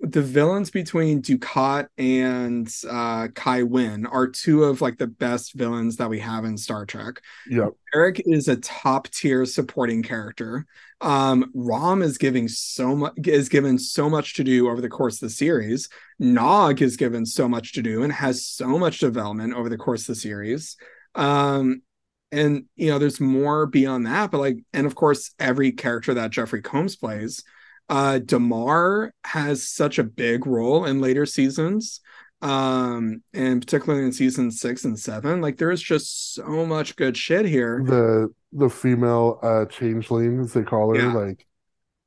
the villains between Dukat and uh Kai Wynn are two of like the best villains that we have in Star Trek. Yeah. Eric is a top tier supporting character. Um, Rom is giving so much is given so much to do over the course of the series. Nog is given so much to do and has so much development over the course of the series. Um, and you know, there's more beyond that, but like, and of course, every character that Jeffrey Combs plays, uh, Damar has such a big role in later seasons um and particularly in season six and seven like there is just so much good shit here The the female uh changeling as they call her, Yeah. like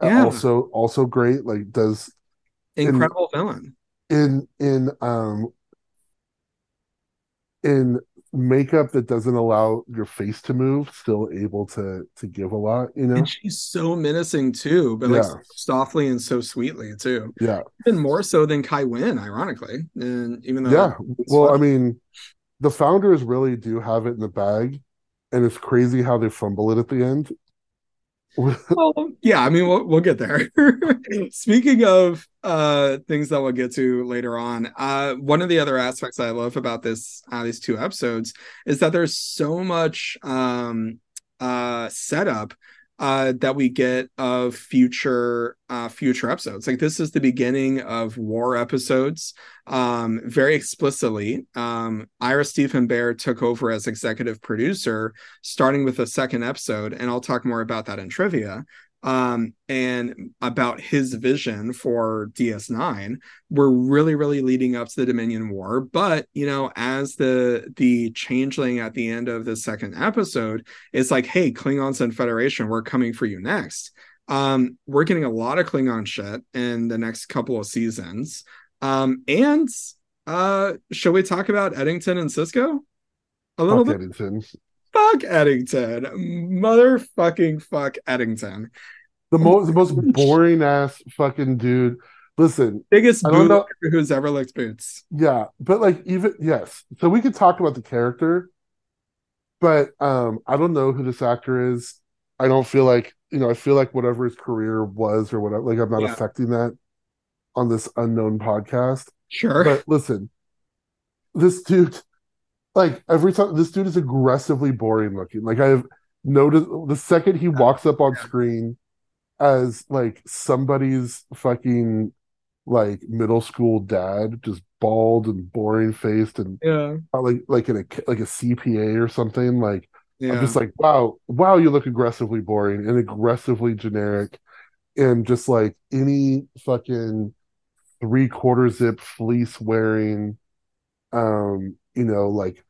Yeah. also also great. Like does incredible villain in in um in makeup that doesn't allow your face to move, still able to to give a lot, you know? and she's so menacing too but like Yeah. so softly and so sweetly too Yeah. even more so than kai Wynn, ironically and even though Yeah. Well, I mean, the founders really do have it in the bag, and it's crazy how they fumble it at the end. Well, yeah, I mean, we'll we'll get there. Speaking of uh things that we'll get to later on, uh one of the other aspects I love about this uh these two episodes is that there's so much um uh setup uh that we get of future uh future episodes. Like this is the beginning of war episodes um very explicitly. Um Ira Steven Behr took over as executive producer starting with the second episode, and I'll talk more about that in trivia. Um, and about his vision for DS9, we're really, really leading up to the Dominion War. But you know, as the the changeling at the end of the second episode, it's like, hey, Klingons and Federation, we're coming for you next. Um, we're getting a lot of Klingon shit in the next couple of seasons. Um, and uh, shall we talk about Eddington and Sisko? A little Fuck bit Eddington. fuck Eddington. Motherfucking fuck Eddington. The most the most boring ass fucking dude. Listen, Biggest I boomer who's ever licked boots. yeah, but like even yes. So we could talk about the character, but um I don't know who this actor is. I don't feel like you know, I feel like whatever his career was or whatever, like I'm not Yeah. affecting that on this unknown podcast. Sure. But listen, this dude, like every time, this dude is aggressively boring looking. Like I've noticed the second he walks up on screen as like somebody's fucking like middle school dad, just bald and boring faced and yeah. like like in a like a CPA or something. Like Yeah. I'm just like, wow, wow, you look aggressively boring and aggressively generic, and just like any fucking three quarter zip fleece wearing, um, you know, like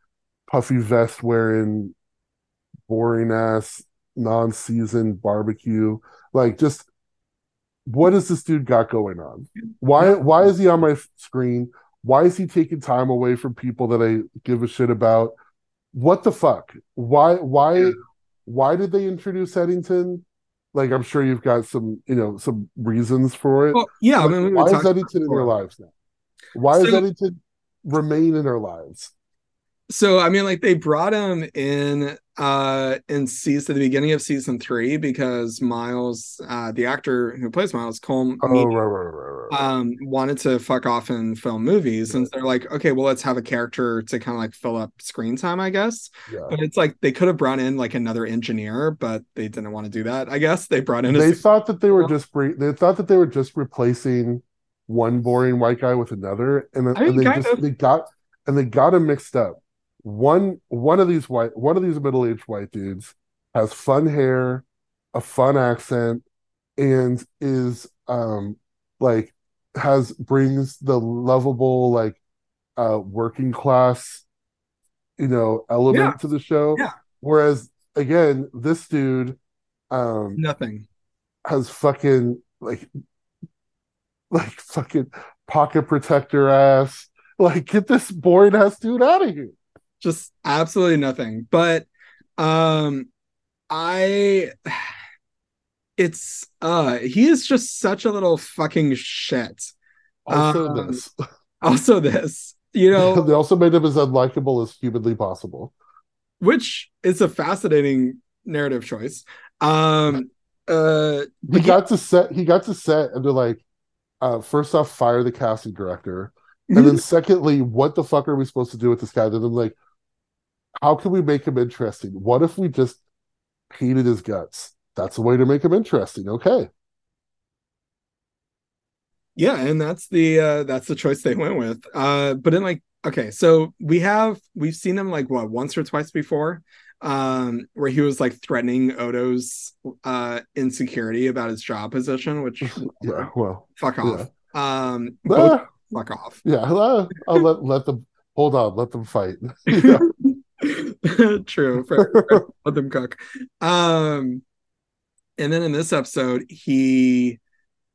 puffy vest wearing, boring ass non seasoned barbecue, like just. What has this dude got going on? Why why is he on my screen? Why is he taking time away from people that I give a shit about? What the fuck? Why why Yeah. why did they introduce Eddington? Like I'm sure you've got some, you know, some reasons for it. well, yeah. I mean, we why is Eddington in their lives now? Why does So- Eddington remain in our lives? So I mean, like they brought him in uh in season the beginning of season three because Miles, uh the actor who plays Miles, Colm Oh, right, right, right, um wanted to fuck off and film movies and they're like okay well let's have a character to kind of like fill up screen time i guess yeah. but it's like they could have brought in like another engineer but they didn't want to do that i guess they brought in a They thought that they were just bre- they thought that they were just replacing one boring white guy with another, and, I mean, and they just of. they got and they got him mixed up. One one of these white one of these middle aged white dudes has fun hair, a fun accent, and is um like has brings the lovable like uh working class you know element Yeah. to the show. Yeah. Whereas again, this dude um nothing has fucking like like fucking pocket protector ass. Like get this boring ass dude out of here. Just absolutely nothing but um i it's uh he is just such a little fucking shit Also Um, this. also this you know they also made him as unlikable as humanly possible. which is a fascinating narrative choice um uh He got to set he got to set and they're like, uh, first off, fire the casting director. And then secondly, what the fuck are we supposed to do with this guy? Then I'm like, how can we make him interesting? What if we just hated his guts? That's a way to make him interesting. Okay. yeah and that's the uh that's the choice they went with uh but in like okay so we have we've seen him like what once or twice before um where he was like threatening odo's uh insecurity about his job position which Yeah. Well, fuck off um ah, fuck off yeah. I'll, I'll let let them hold on. Let them fight. Yeah. true fair, fair. let them cook. Um and then in this episode he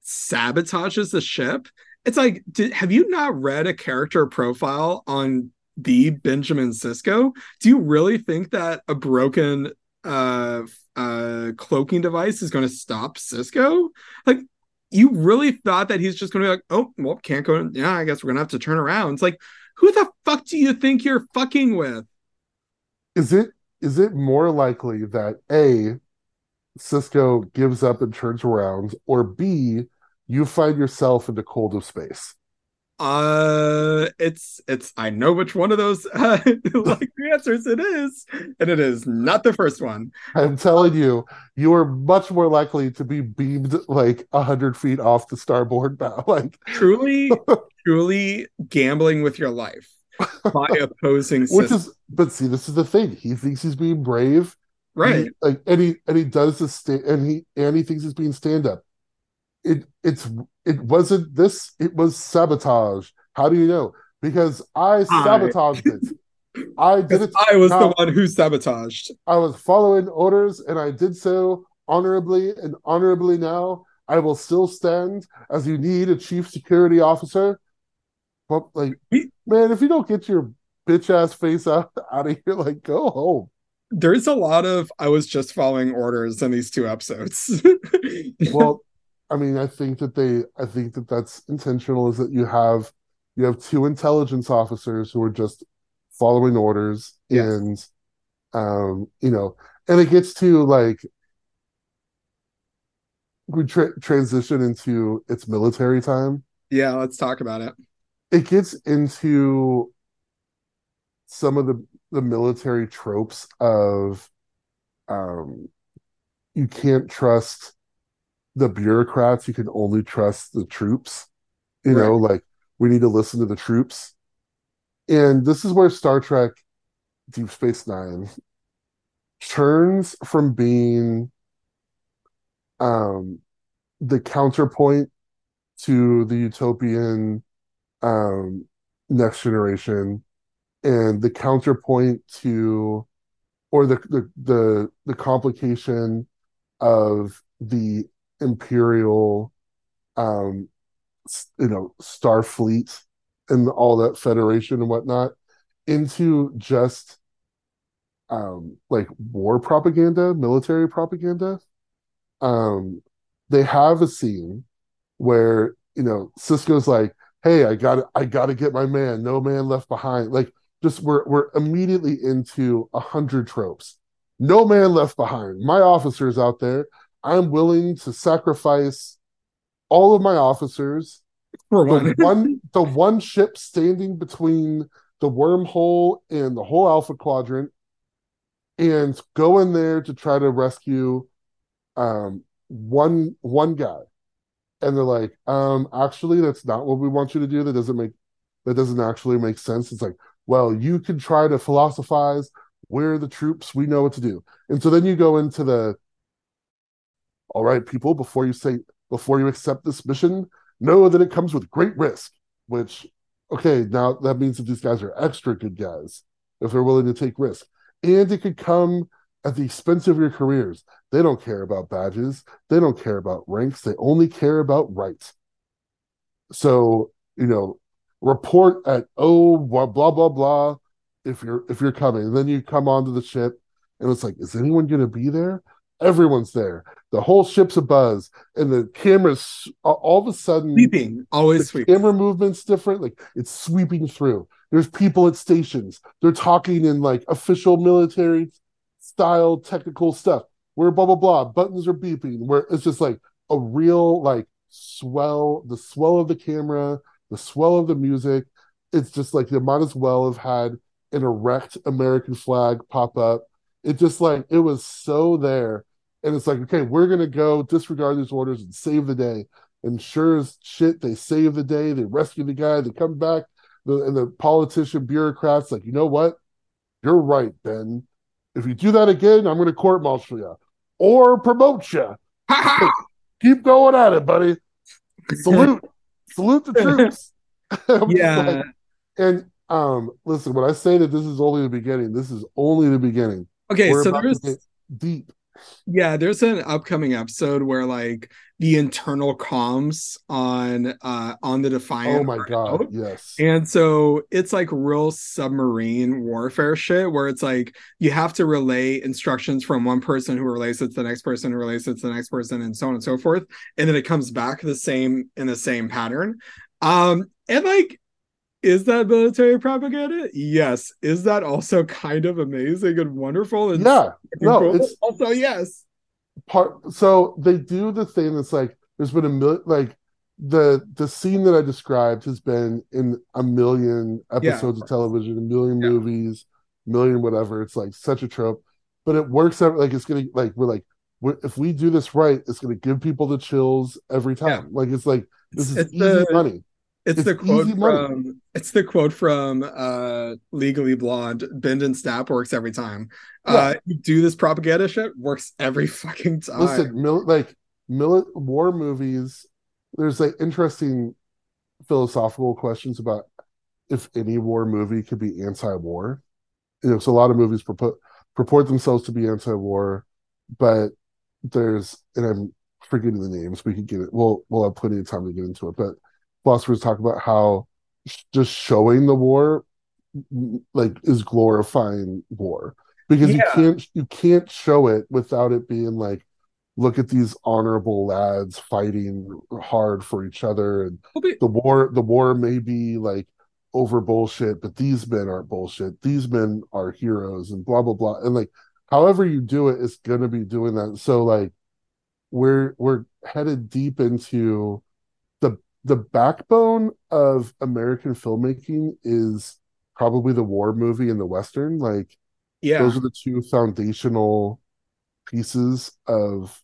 sabotages the ship. It's like did, have you not read a character profile on the benjamin sisko do you really think that a broken uh uh cloaking device is going to stop sisko like you really thought that he's just going to be like oh well can't go yeah i guess we're going to have to turn around. It's like who the fuck do you think you're fucking with is it is it more likely that A Sisko gives up and turns around, or B you find yourself in the cold of space? Uh, it's it's. I know which one of those uh, like the answers it is, and it is not the first one. I'm telling you, you are much more likely to be beamed like a hundred feet off the starboard bow. Like Truly, truly gambling with your life by opposing. which systems. is but see, this is the thing. He thinks he's being brave. right. He- like and he and he does this sta- and he and he thinks he's being stand up. It it's it wasn't this, it was sabotage. How do you know? Because I sabotaged it. I did it. I was the one who sabotaged. I was following orders and I did so honorably and honorably now. I will still stand as you need a chief security officer. But like man, if you don't get your bitch ass face out, out of here, like go home. There's a lot of I was just following orders in these two episodes. Well, I mean, I think that they I think that that's intentional is that you have you have two intelligence officers who are just following orders Yes. and um you know and it gets to like we tra- transition into its military time yeah, let's talk about it. It gets into some of the the military tropes of um you can't trust the bureaucrats you can only trust the troops you know like we need to listen to the troops. And this is where star trek deep space nine turns from being um the counterpoint to the utopian um next generation. And the counterpoint to or the the the, the complication of the imperial um you know starfleet and all that federation and whatnot into just um like war propaganda military propaganda. Um they have a scene where you know sisko's like hey i gotta i gotta get my man no man left behind like just we're we're immediately into a hundred tropes no man left behind. My officers out there, I'm willing to sacrifice all of my officers. For The one. one, the one ship standing between the wormhole and the whole Alpha Quadrant, and go in there to try to rescue um, one one guy. And they're like, um, actually, that's not what we want you to do. That doesn't make that doesn't actually make sense. It's like, well, you can try to philosophize. We're the troops. We know what to do. And so then you go into the all right, people, before you say before you accept this mission, know that it comes with great risk. Which, okay, now that means that these guys are extra good guys if they're willing to take risk. And it could come at the expense of your careers. They don't care about badges. They don't care about ranks. They only care about rights. So, you know, report at oh blah blah blah blah if you're if you're coming. And then you come onto the ship and it's like, is anyone gonna be there? Everyone's there. The whole ship's a buzz, and the camera's all of a sudden Sweeping, always sweeping. camera movement's different. Like it's sweeping through. There's people at stations. They're talking in like official military style technical stuff. Where blah blah blah buttons are beeping. Where it's just like a real like swell, the swell of the camera, the swell of the music. It's just like they might as well have had an erect American flag pop up. It just like it was so there. And it's like, okay, we're gonna go disregard these orders and save the day. And sure as shit, they save the day. They rescue the guy. They come back. The, and the politician bureaucrats like, you know what? You're right, Ben. If you do that again, I'm going to court martial you or promote you. Keep going at it, buddy. Salute, salute the troops. Yeah. like- and um, listen, when I say that this is only the beginning, this is only the beginning. Okay, We're so there's deep. Yeah, there's an upcoming episode where like the internal comms on uh on the Defiant. Oh my god, out. yes. And so it's like real submarine warfare shit where it's like you have to relay instructions from one person who relays it to the next person who relays it to the next person and so on and so forth. And then it comes back the same in the same pattern. Um, and like, is that military propaganda? Yes. Is that also kind of amazing and wonderful? And yeah, no, cool? also yes. part so they do the thing that's like there's been a million like the the scene that I described has been in a million Yeah, episodes of of television, a million Yeah. movies, million whatever. It's like such a trope, but it works out like it's gonna like we're like we're, if we do this right, it's gonna give people the chills every time. Like it's like this is It's easy the- money. It's, It's the quote money. from it's the quote from uh Legally Blonde. Bend and snap works every time. Uh you do this propaganda shit works every fucking time. Listen, mil- like mil- war movies. There's like interesting philosophical questions about if any war movie could be anti-war. You know, so a lot of movies purport purport themselves to be anti-war, but there's and I'm forgetting the names. We could get it. We'll we'll have plenty of time to get into it. But philosophers talk about how just showing the war like is glorifying war. Because you can't you can't show it without it being like look at these honorable lads fighting hard for each other and the war the war may be like over bullshit but these men aren't bullshit. These men are heroes and blah blah blah. And like however you do it it's going to be doing that. So like we're we're headed deep into the backbone of american filmmaking is probably the war movie and the western like yeah. those are the two foundational pieces of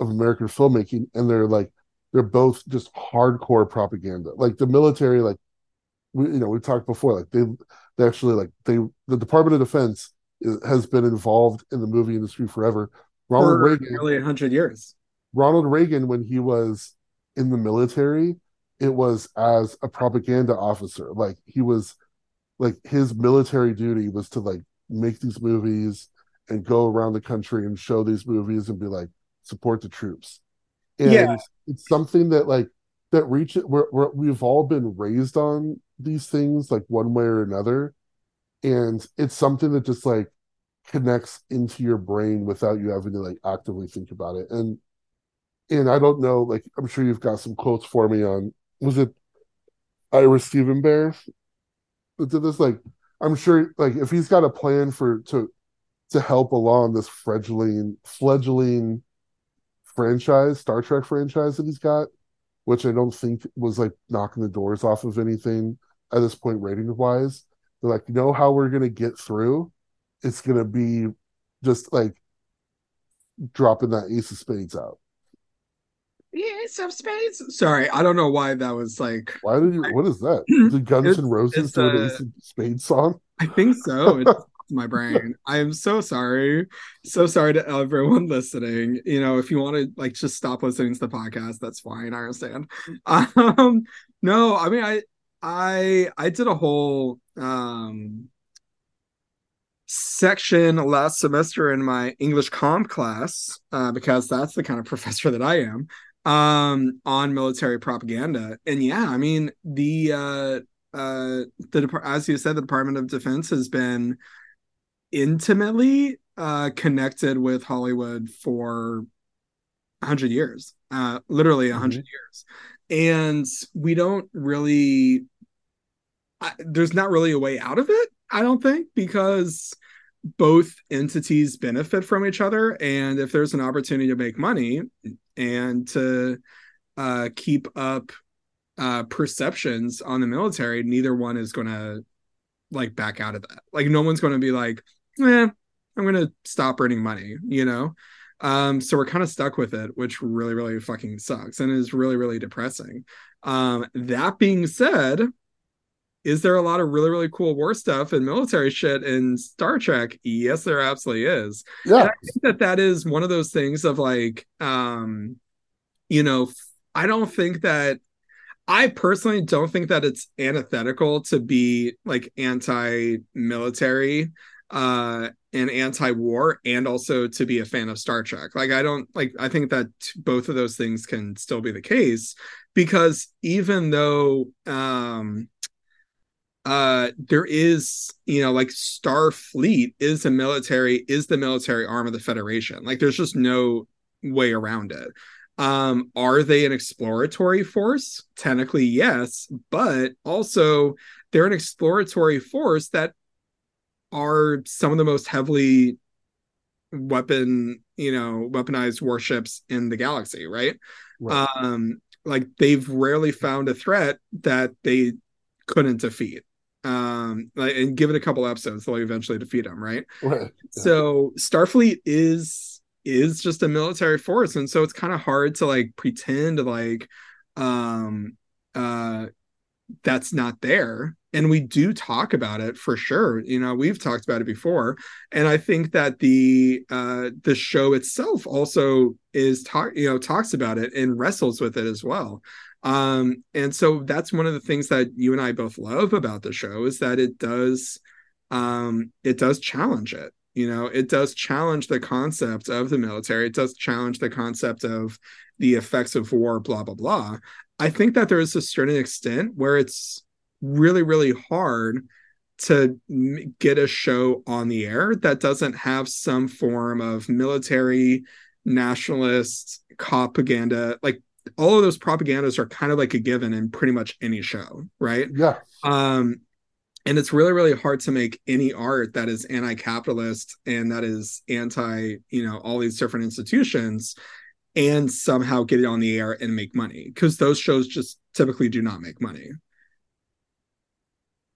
of American filmmaking, and they're like they're both just hardcore propaganda. Like the military, like we you know we talked before, like they they actually like they the Department of Defense is, has been involved in the movie industry forever. Ronald for Reagan, nearly hundred years. Ronald Reagan, when he was in the military, it was as a propaganda officer. Like he was like his military duty was to like make these movies and go around the country and show these movies and be like support the troops. And Yeah. it's something that like that reach we've all been raised on these things like one way or another and it's something that just like connects into your brain without you having to like actively think about it and and I don't know, like I'm sure you've got some quotes for me on was it Ira Steven Behr that did this? Like I'm sure like if he's got a plan for to to help along this fledgling fledgling franchise, Star Trek franchise that he's got, which I don't think was like knocking the doors off of anything at this point rating wise. They're like, you know how we're gonna get through? It's gonna be just like dropping that ace of spades out. Ace of Spades. Sorry, I don't know why that was like. Why did you? What is that? Did Guns N' Roses do an uh, Ace of Spades song? I think so. It's my brain. I am so sorry. So sorry to everyone listening. You know, if you want to like just stop listening to the podcast, that's fine. I understand. Um, no, I mean, I, I, I did a whole um section last semester in my English comp class uh, because that's the kind of professor that I am um on military propaganda. And yeah i mean the uh uh the as you said the department of defense has been intimately uh connected with hollywood for 100 years uh literally 100 years. And we don't really I, there's not really a way out of it i don't think because both entities benefit from each other. And if there's an opportunity to make money and to uh, keep up uh, perceptions on the military, neither one is going to like back out of that. Like no one's going to be like, "Eh, I'm going to stop earning money," you know. Um, so we're kind of stuck with it, which really, really fucking sucks and is really, really depressing. Um, that being said, is there a lot of really, really cool war stuff and military shit in Star Trek? Yes, there absolutely is Yeah, I think that that is one of those things of like, um, you know, I don't think that I personally don't think that it's antithetical to be like anti-military uh and anti-war and also to be a fan of Star Trek. Like I don't like I think that both of those things can still be the case because even though um uh there is you know like starfleet is a military is the military arm of the federation. Like there's just no way around it. Um are they an exploratory force? Technically yes but also they're an exploratory force that are some of the most heavily weapon you know weaponized warships in the galaxy right? Right. um like they've rarely found a threat that they couldn't defeat um like and give it a couple episodes they'll eventually defeat them right? Right. so starfleet is is just a military force and so it's kind of hard to like pretend like um uh that's not there. And we do talk about it for sure. You know we've talked about it before. And i think that the uh the show itself also is talk you know talks about it and wrestles with it as well um and so that's one of the things that you and i both love about the show is that it does um it does challenge it you know? It does challenge the concept of the military. It does challenge the concept of the effects of war blah blah blah. I think that there is a certain extent where it's really really hard to get a show on the air that doesn't have some form of military nationalist propaganda like all of those propagandas are kind of like a given in pretty much any show right Yeah, um and it's really really hard to make any art that is anti-capitalist and that is anti you know all these different institutions and somehow get it on the air and make money because those shows just typically do not make money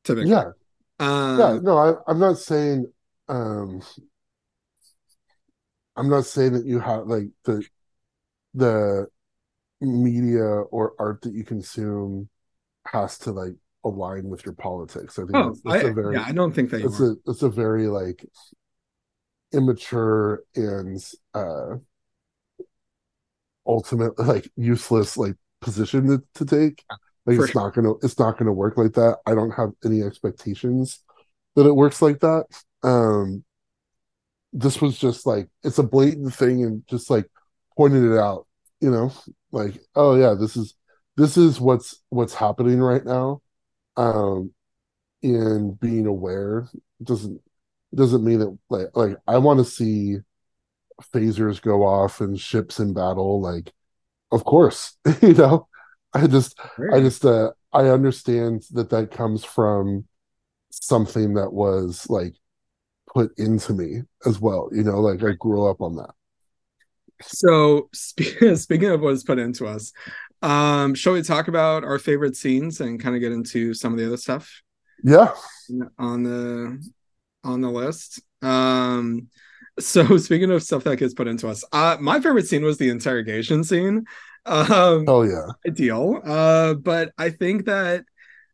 typically yeah, um, yeah. No, I, I'm not saying. um I'm not saying that you have like the the media or art that you consume has to like align with your politics. I think oh that's, that's I, a very yeah i don't think that it's a it's a very like immature and uh ultimately like useless like position to, to take. Like For it's not gonna it's not gonna work like that. I don't have any expectations that it works like that. Um this was just like it's a blatant thing and just like pointed it out you know like oh yeah this is this is what's what's happening right now um and being aware doesn't doesn't mean that like like I want to see phasers go off and ships in battle like of course you know I just I just uh I understand that that comes from something that was like put into me as well. You know, like I grew up on that. So spe- speaking of what is put into us, um, shall we talk about our favorite scenes and kind of get into some of the other stuff? Yeah. On the on the list. Um so speaking of stuff that gets put into us, uh my favorite scene was the interrogation scene. Um Oh yeah. ideal. Uh but I think that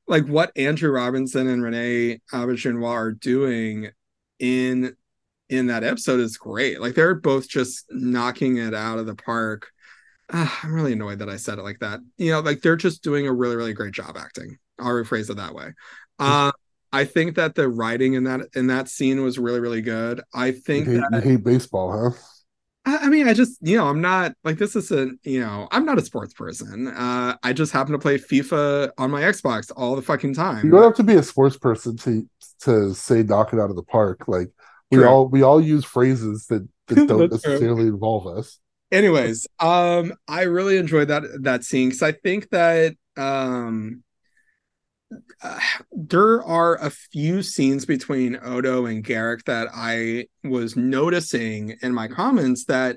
like what Andrew Robinson and René Auberjonois are doing in in that episode is great. Like they're both just knocking it out of the park. Uh, I'm really annoyed that I said it like that. You know, like they're just doing a really, really great job acting. I'll rephrase it that way. Uh, I think that the writing in that in that scene was really, really good. I think you hate, that you hate baseball, huh? I, I mean, I just you know, I'm not like this isn't you know, I'm not a sports person. Uh, I just happen to play FIFA on my Xbox all the fucking time. You don't have to be a sports person to to say knock it out of the park. Like we True. all we all use phrases that, that don't That's true. necessarily involve us. anyways um i really enjoyed that that scene because i think that um uh, there are a few scenes between odo and garak that i was noticing in my comments that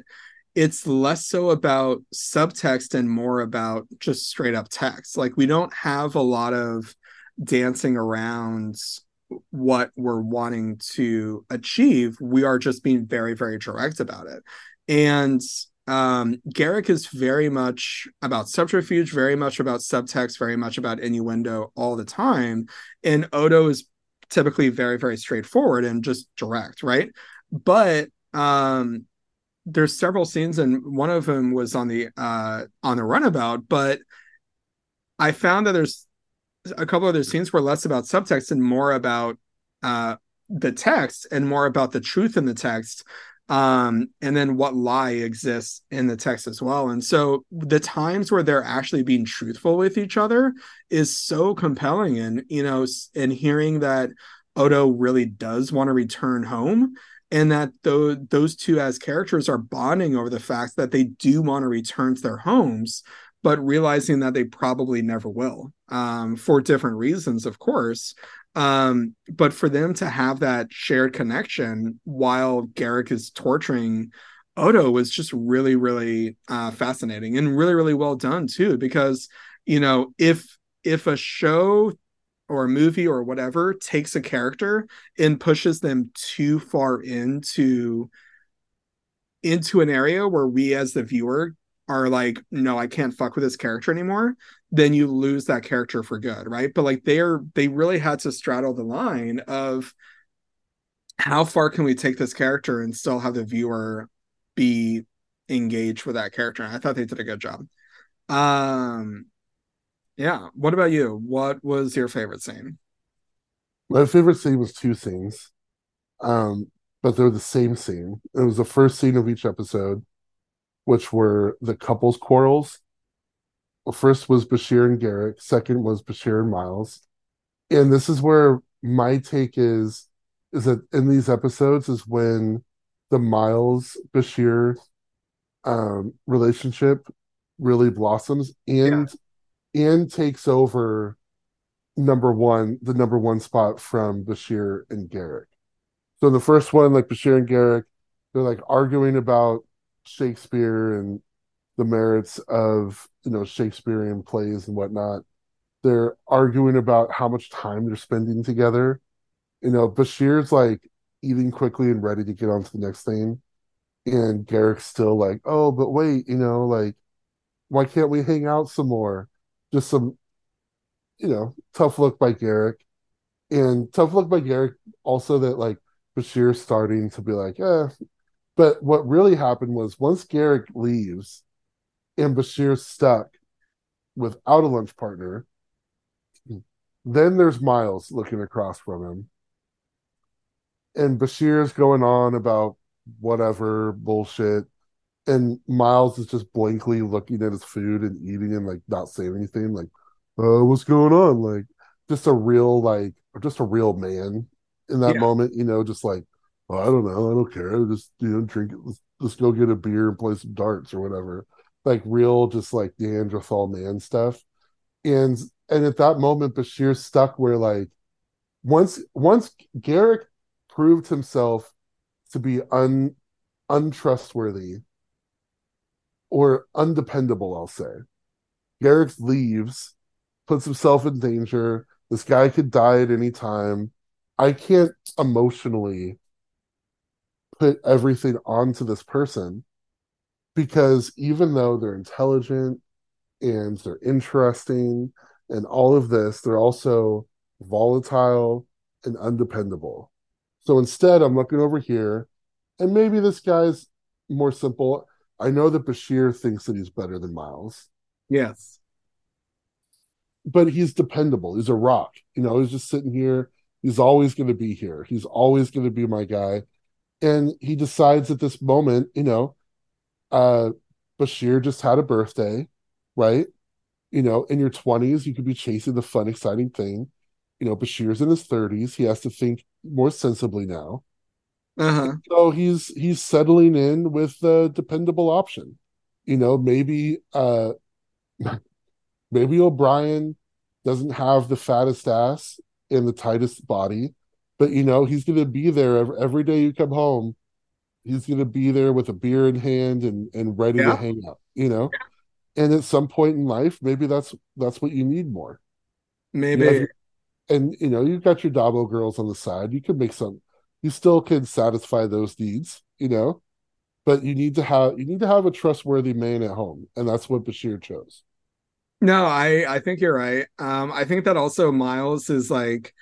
it's less so about subtext and more about just straight up text like we don't have a lot of dancing around what we're wanting to achieve we are just being very very direct about it and um Garak is very much about subterfuge, very much about subtext, very much about innuendo all the time. And Odo is typically very, very straightforward and just direct, right? But um there's several scenes, and one of them was on the uh on the runabout, but I found that there's a couple of other scenes were less about subtext and more about uh the text and more about the truth in the text um and then what lie exists in the text as well. And so the times where they're actually being truthful with each other is so compelling. And you know and hearing that odo really does want to return home and that those those two as characters are bonding over the fact that they do want to return to their homes but realizing that they probably never will um, for different reasons of course um but for them to have that shared connection while garak is torturing odo was just really really uh fascinating and really really well done too because you know if if a show or a movie or whatever takes a character and pushes them too far into into an area where we as the viewer are like no i can't fuck with this character anymore then you lose that character for good right? But like they're they really had to straddle the line of how far can we take this character and still have the viewer be engaged with that character? And i thought they did a good job. Um yeah what about you? What was your favorite scene? My favorite scene was two scenes, um, but they're the same scene. It was the first scene of each episode, which were the couples quarrels. First was Bashir and Garak. Second was Bashir and Miles. And this is where my take is is that in these episodes is when the Miles Bashir um, relationship really blossoms and and takes over number one, the number one spot from Bashir and Garak. So the first one, like Bashir and Garak, they're like arguing about Shakespeare and the merits of you know Shakespearean plays and whatnot. They're arguing about how much time they're spending together. You know, Bashir's like eating quickly and ready to get on to the next thing. And Garak's still like, oh, but wait, you know, like, why can't we hang out some more? Just some, you know, tough look by Garak. And tough look by Garak also that like Bashir's starting to be like, eh. But what really happened was once Garak leaves and Bashir's stuck without a lunch partner, then there's Miles looking across from him. And Bashir's going on about whatever bullshit. And Miles is just blankly looking at his food and eating and like not saying anything, like, uh, what's going on? Like just a real like just a real man in that Yeah. moment, you know, just like, oh, I don't know, I don't care. Just you know, drink it. Let's, let's go get a beer and play some darts or whatever. Like real, just like Neanderthal man stuff. And and at that moment, Bashir's stuck where like once once Garak proved himself to be un untrustworthy or undependable, I'll say. Garak leaves, puts himself in danger. This guy could die at any time. I can't emotionally put everything onto this person because even though they're intelligent and they're interesting and all of this, they're also volatile and undependable. So instead, I'm looking over here, and maybe this guy's more simple. I know that Bashir thinks that he's better than Miles, Yes. but he's dependable. He's a rock. You know, he's just sitting here. He's always going to be here. He's always going to be my guy. And he decides at this moment, you know, uh, Bashir just had a birthday, right? You know, in your 20s, you could be chasing the fun, exciting thing. You know, Bashir's in his 30s. He has to think more sensibly now. Uh-huh. So he's he's settling in with the dependable option. You know, maybe uh maybe O'Brien doesn't have the fattest ass and the tightest body, but you know, he's gonna be there every, every day you come home. He's gonna be there with a beer in hand and and ready Yeah. to hang out, you know. And at some point in life, maybe that's that's what you need more. Maybe. You know, and you know, you've got your Dabo girls on the side. You could make some. You still can satisfy those needs, you know, but you need to have you need to have a trustworthy man at home, and that's what Bashir chose. No, I I think you're right. Um, I think that also Miles is like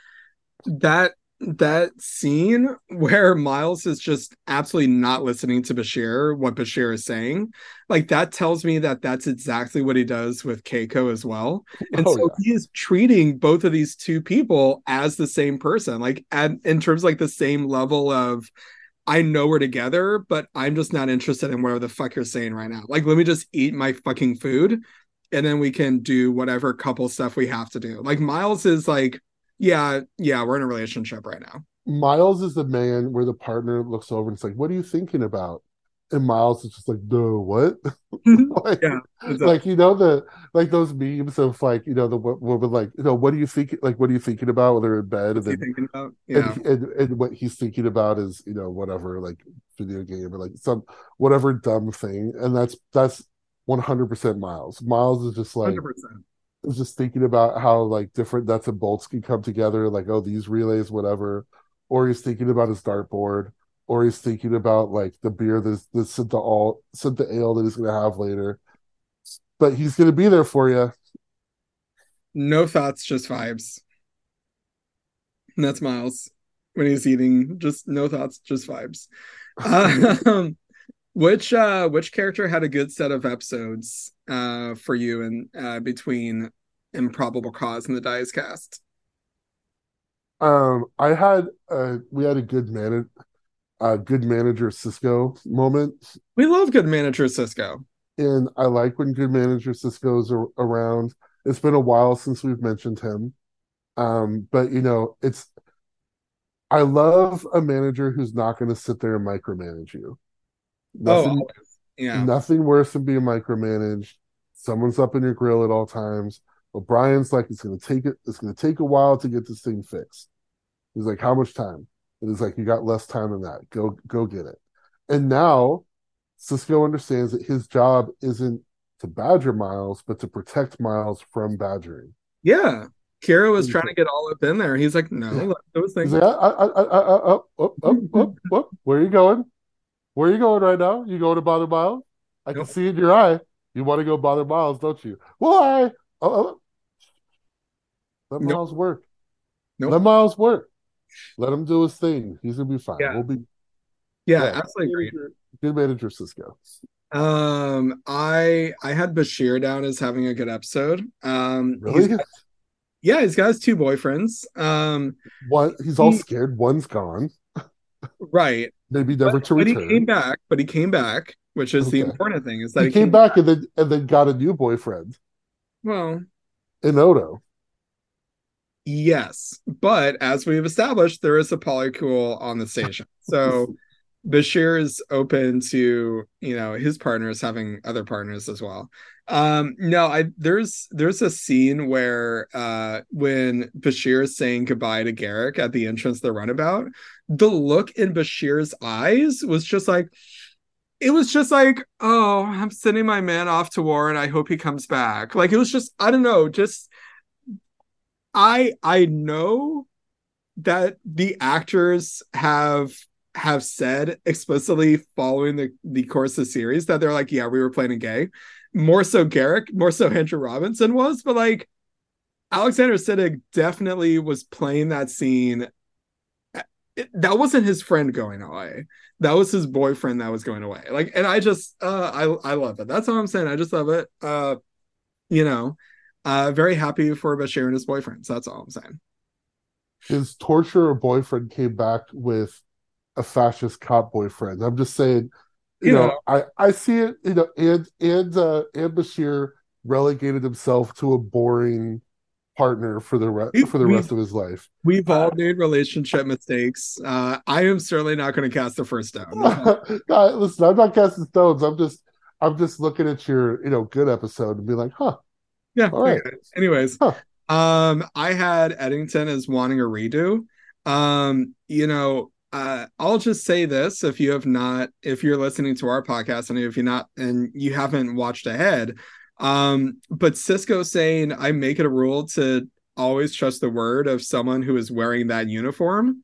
that that scene where Miles is just absolutely not listening to Bashir, what Bashir is saying. Like that tells me that that's exactly what he does with Keiko as well. And Oh, so yeah. he is treating both of these two people as the same person, like at in terms of, like the same level of I know we're together, but I'm just not interested in whatever the fuck you're saying right now. Like, let me just eat my fucking food and then we can do whatever couple stuff we have to do. Like Miles is like, yeah, yeah, we're in a relationship right now. Miles is the man where the partner looks over and it's like, "What are you thinking about?" And Miles is just like, "No, what?" like, Yeah, a- like you know the like those memes of like you know the wo- woman like you know what are you thinking like what are you thinking about when they're in bed and then thinking about? Yeah. and, and and what he's thinking about is you know whatever like video game or like some whatever dumb thing and that's that's 100% miles miles is just like 100%. Is just thinking about how like different nuts and bolts can come together like oh these relays whatever or he's thinking about his dartboard or he's thinking about like the beer that's the sent the all sent the ale that he's going to have later but he's going to be there for you No thoughts, just vibes. And that's Miles when he's eating. Just no thoughts, just vibes. um, which uh which character had a good set of episodes uh for you and uh between Improbable Cause and the Die is Cast? Um, I had uh we had a good man a good manager Sisko moment, We love good manager Sisko. and I like when good manager Sisko's ar- around. It's been a while since we've mentioned him. Um, but you know, it's I love a manager who's not going to sit there and micromanage you. Oh, nothing, Oh, yeah. nothing worse than being micromanaged. Someone's up in your grill at all times. O'Brien's like, it's going to take it. It's going to take a while to get this thing fixed. He's like, how much time? And he's like, you got less time than that. Go, go get it. And now Sisko understands that his job isn't to badger Miles, but to protect Miles from badgering. Yeah. Kira was trying to get all up in there. He's like, no, those things. I, I, I, I, I, up, up, up, up, up. Where are you going? Where are you going right now? You going to bother Miles? I can Nope. see in your eye. You want to go bother Miles, don't you? Why? Oh, oh. Let Nope. Miles work. Nope. Let Miles work. Let him do his thing. He's gonna be fine. Yeah. We'll be Yeah, yeah. absolutely agree. good manager, Sisko. Um, I I had Bashir down as having a good episode. Um, he's Really? got- yeah, he's got his two boyfriends. Um, One, he's all He- scared. One's gone. right. Maybe never But, to but he came back. But he came back, which is the important thing. Is that He came back and then and then got a new boyfriend Well, in Odo. yes, but as we've established, there is a polycule on the station. So Bashir is open to you know his partners having other partners as well. Um, no, I there's there's a scene where uh when Bashir is saying goodbye to Garak at the entrance of the runabout, the look in Bashir's eyes was just like it was just like, oh, I'm sending my man off to war and I hope he comes back. Like it was just, I don't know, just I I know that the actors have have said explicitly following the, the course of the series that they're like, yeah, we were playing a gay. More so Garak, more so Andrew Robinson was, but like Alexander Siddig definitely was playing that scene. It, that wasn't his friend going away. That was his boyfriend that was going away. Like, and I just uh I I love it. That's all I'm saying. I just love it. Uh, you know, uh very happy for Bashir and his boyfriends. So that's all I'm saying. His torturer boyfriend came back with a fascist cop boyfriend. I'm just saying, you, you know, know, I I see it. You know, and and uh, and Bashir relegated himself to a boring partner for the re- for the rest of his life. We've all made relationship mistakes. Uh, I am certainly not going to cast the first stone. no, listen, I'm not casting stones. I'm just I'm just looking at your you know good episode and be like, huh. Yeah. All right. Anyways, huh. um, I had Eddington as wanting a redo. Um, you know, uh, I'll just say this: if you have not, if you're listening to our podcast, and if you're not, and you haven't watched ahead, um, but Sisko saying, "I make it a rule to always trust the word of someone who is wearing that uniform,"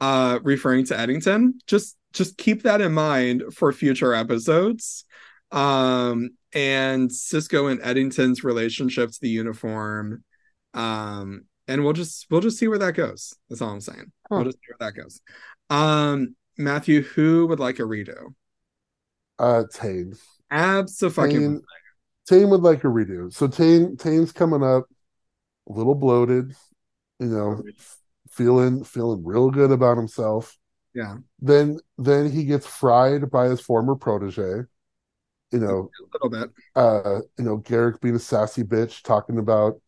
uh, referring to Eddington. Just, just keep that in mind for future episodes. Um, and Sisko and Eddington's relationship to the uniform. Um, and we'll just we'll just see where that goes. That's all I'm saying. Huh. We'll just see where that goes. Um, Matthew, who would like a redo? Uh, Tain. Absolutely. Tain, Tain would like a redo. So Tain, Tain's coming up, a little bloated, you know, feeling feeling real good about himself. Yeah. Then then he gets fried by his former protege. You know, a little bit. Uh, you know, Garak being a sassy bitch, talking about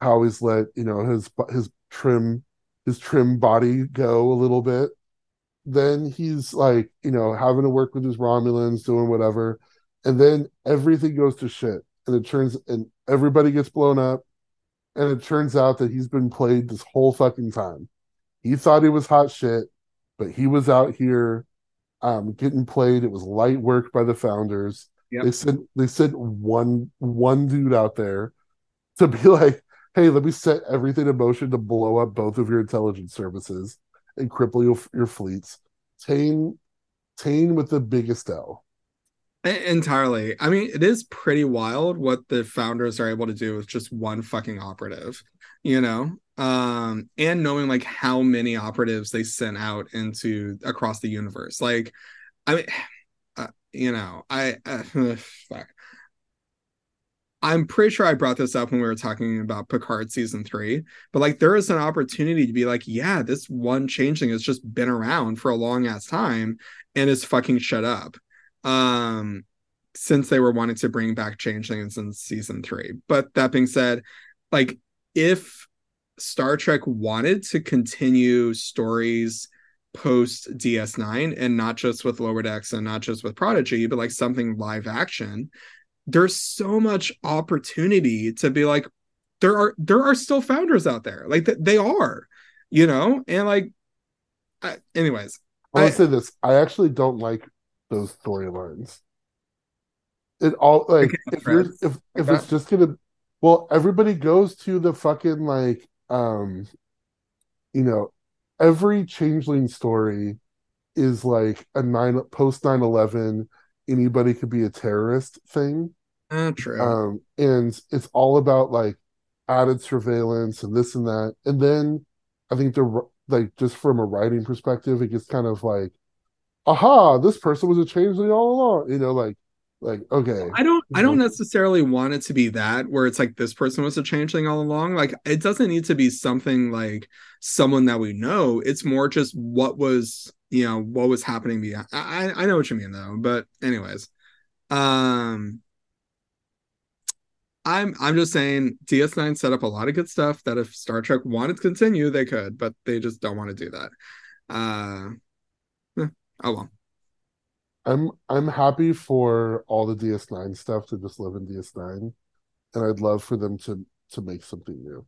how he's let you know his his trim his trim body go a little bit then he's like, you know, having to work with his Romulans, doing whatever, and then everything goes to shit, and it turns and everybody gets blown up, and it turns out that he's been played this whole fucking time. He thought he was hot shit, but he was out here um, getting played. It was light work by the founders. Yep. They sent they sent one one dude out there to be like, hey, let me set everything in motion to blow up both of your intelligence services and cripple your, your fleets. Tain, Tain with the biggest L. Entirely. I mean, it is pretty wild what the founders are able to do with just one fucking operative, you know? Um, and knowing like how many operatives they sent out into across the universe. Like, I mean, uh, you know, I uh, fuck. I'm pretty sure I brought this up when we were talking about Picard season three, but like there is an opportunity to be like, yeah, this one changeling has just been around for a long ass time and is fucking shut up. Um, since they were wanting to bring back changelings in season three. But that being said, like if Star Trek wanted to continue stories post DS9 and not just with Lower Decks and not just with Prodigy, but like something live action, there's so much opportunity to be like there are there are still founders out there. Like they are you know? And like I, anyways i want to say this i actually don't like those storylines. It all like if you're if, like if it's just gonna well everybody goes to the fucking like um you know every changeling story is like a nine post 9-11 anybody could be a terrorist thing. Uh, true. Um, and it's all about like added surveillance and this and that. And then I think the like just from a writing perspective, it gets kind of like, aha, this person was a changeling all along. You know, like like okay i don't i don't necessarily want it to be that where it's like this person was a changeling all along like it doesn't need to be something like someone that we know it's more just what was you know what was happening behind i i know what you mean though but anyways um i'm i'm just saying ds9 set up a lot of good stuff that if star trek wanted to continue they could but they just don't want to do that uh eh, oh well I'm I'm happy for all the DS9 stuff to just live in DS9, and I'd love for them to to make something new.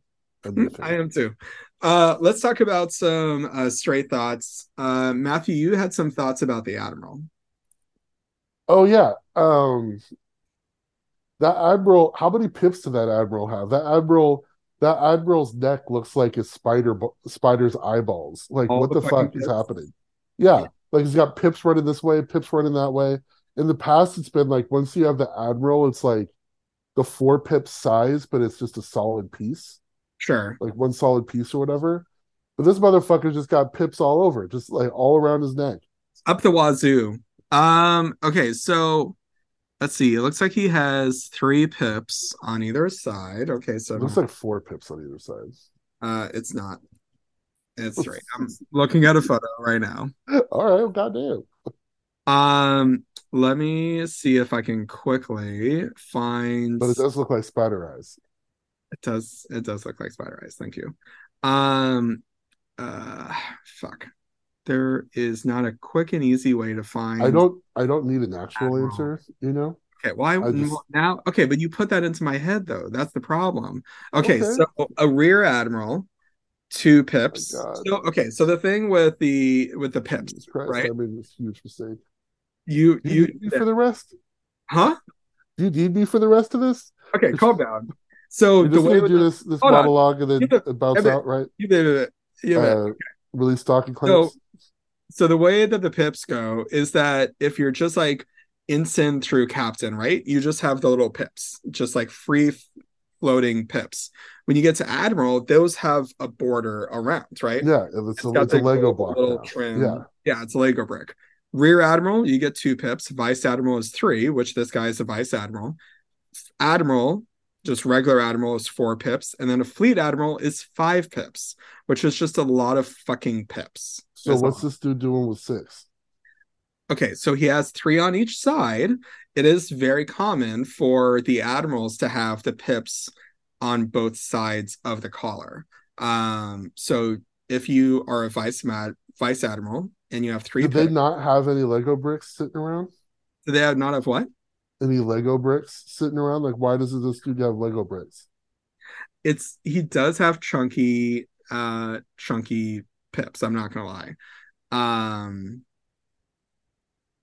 Thing. I am too. Uh, let's talk about some uh, straight thoughts. Uh, Matthew, you had some thoughts about the Admiral. Oh yeah. Um that Admiral, how many pips did that Admiral have? That Admiral that Admiral's neck looks like his spider spider's eyeballs. Like All what the the fuck is pips. happening? Yeah. Like he's got pips running this way, pips running that way. In the past, it's been like once you have the Admiral, it's like the four pip size, but it's just a solid piece, Sure. like one solid piece or whatever. But this motherfucker just got pips all over, just like all around his neck. Up the wazoo. Um, okay, so let's see. It looks like he has three pips on either side. Okay, so It looks like four pips on either side. uh it's not. It's three. I'm looking at a photo right now. All right, well, goddamn. Um, let me see if I can quickly find But it does look like spider eyes. It does. It does look like spider eyes. Thank you. Um. Uh. Fuck. There is not a quick and easy way to find. I don't I don't need an actual answer, you know? Okay. Well, I, I just- now. Okay, but you put that into my head though. That's the problem. Okay. Okay. So a rear admiral, two pips. Oh so okay. So the thing with the with the pips, Christ, right? I made this huge mistake. You Do you, you for the rest? huh? Do you need me for the rest of this? Okay. Calm down. So the just way gonna do the, this this Hold on. monologue and then it- bounce out, right? you did it. You did it. Uh, release stocking clips. so the way that the pips go is that if you're just like ensign through captain right you just have the little pips just like free floating pips when you get to admiral those have a border around right yeah, it's a, got it's a Lego block. little now. trim. Yeah. yeah it's a lego brick rear admiral you get two pips vice admiral is three which this guy is a vice admiral admiral just regular admiral is four pips and then a fleet admiral is five pips which is just a lot of fucking pips So what's all. this dude doing with six? Okay, so he has three on each side. It is very common for the admirals to have the pips on both sides of the collar. Um, so if you are a vice mad vice admiral and you have three Did they pips, not have any Lego bricks sitting around? they have not have what? Any Lego bricks sitting around? Like why does this dude have Lego bricks? It's he does have chunky, uh, chunky pips. I'm not gonna lie. Um,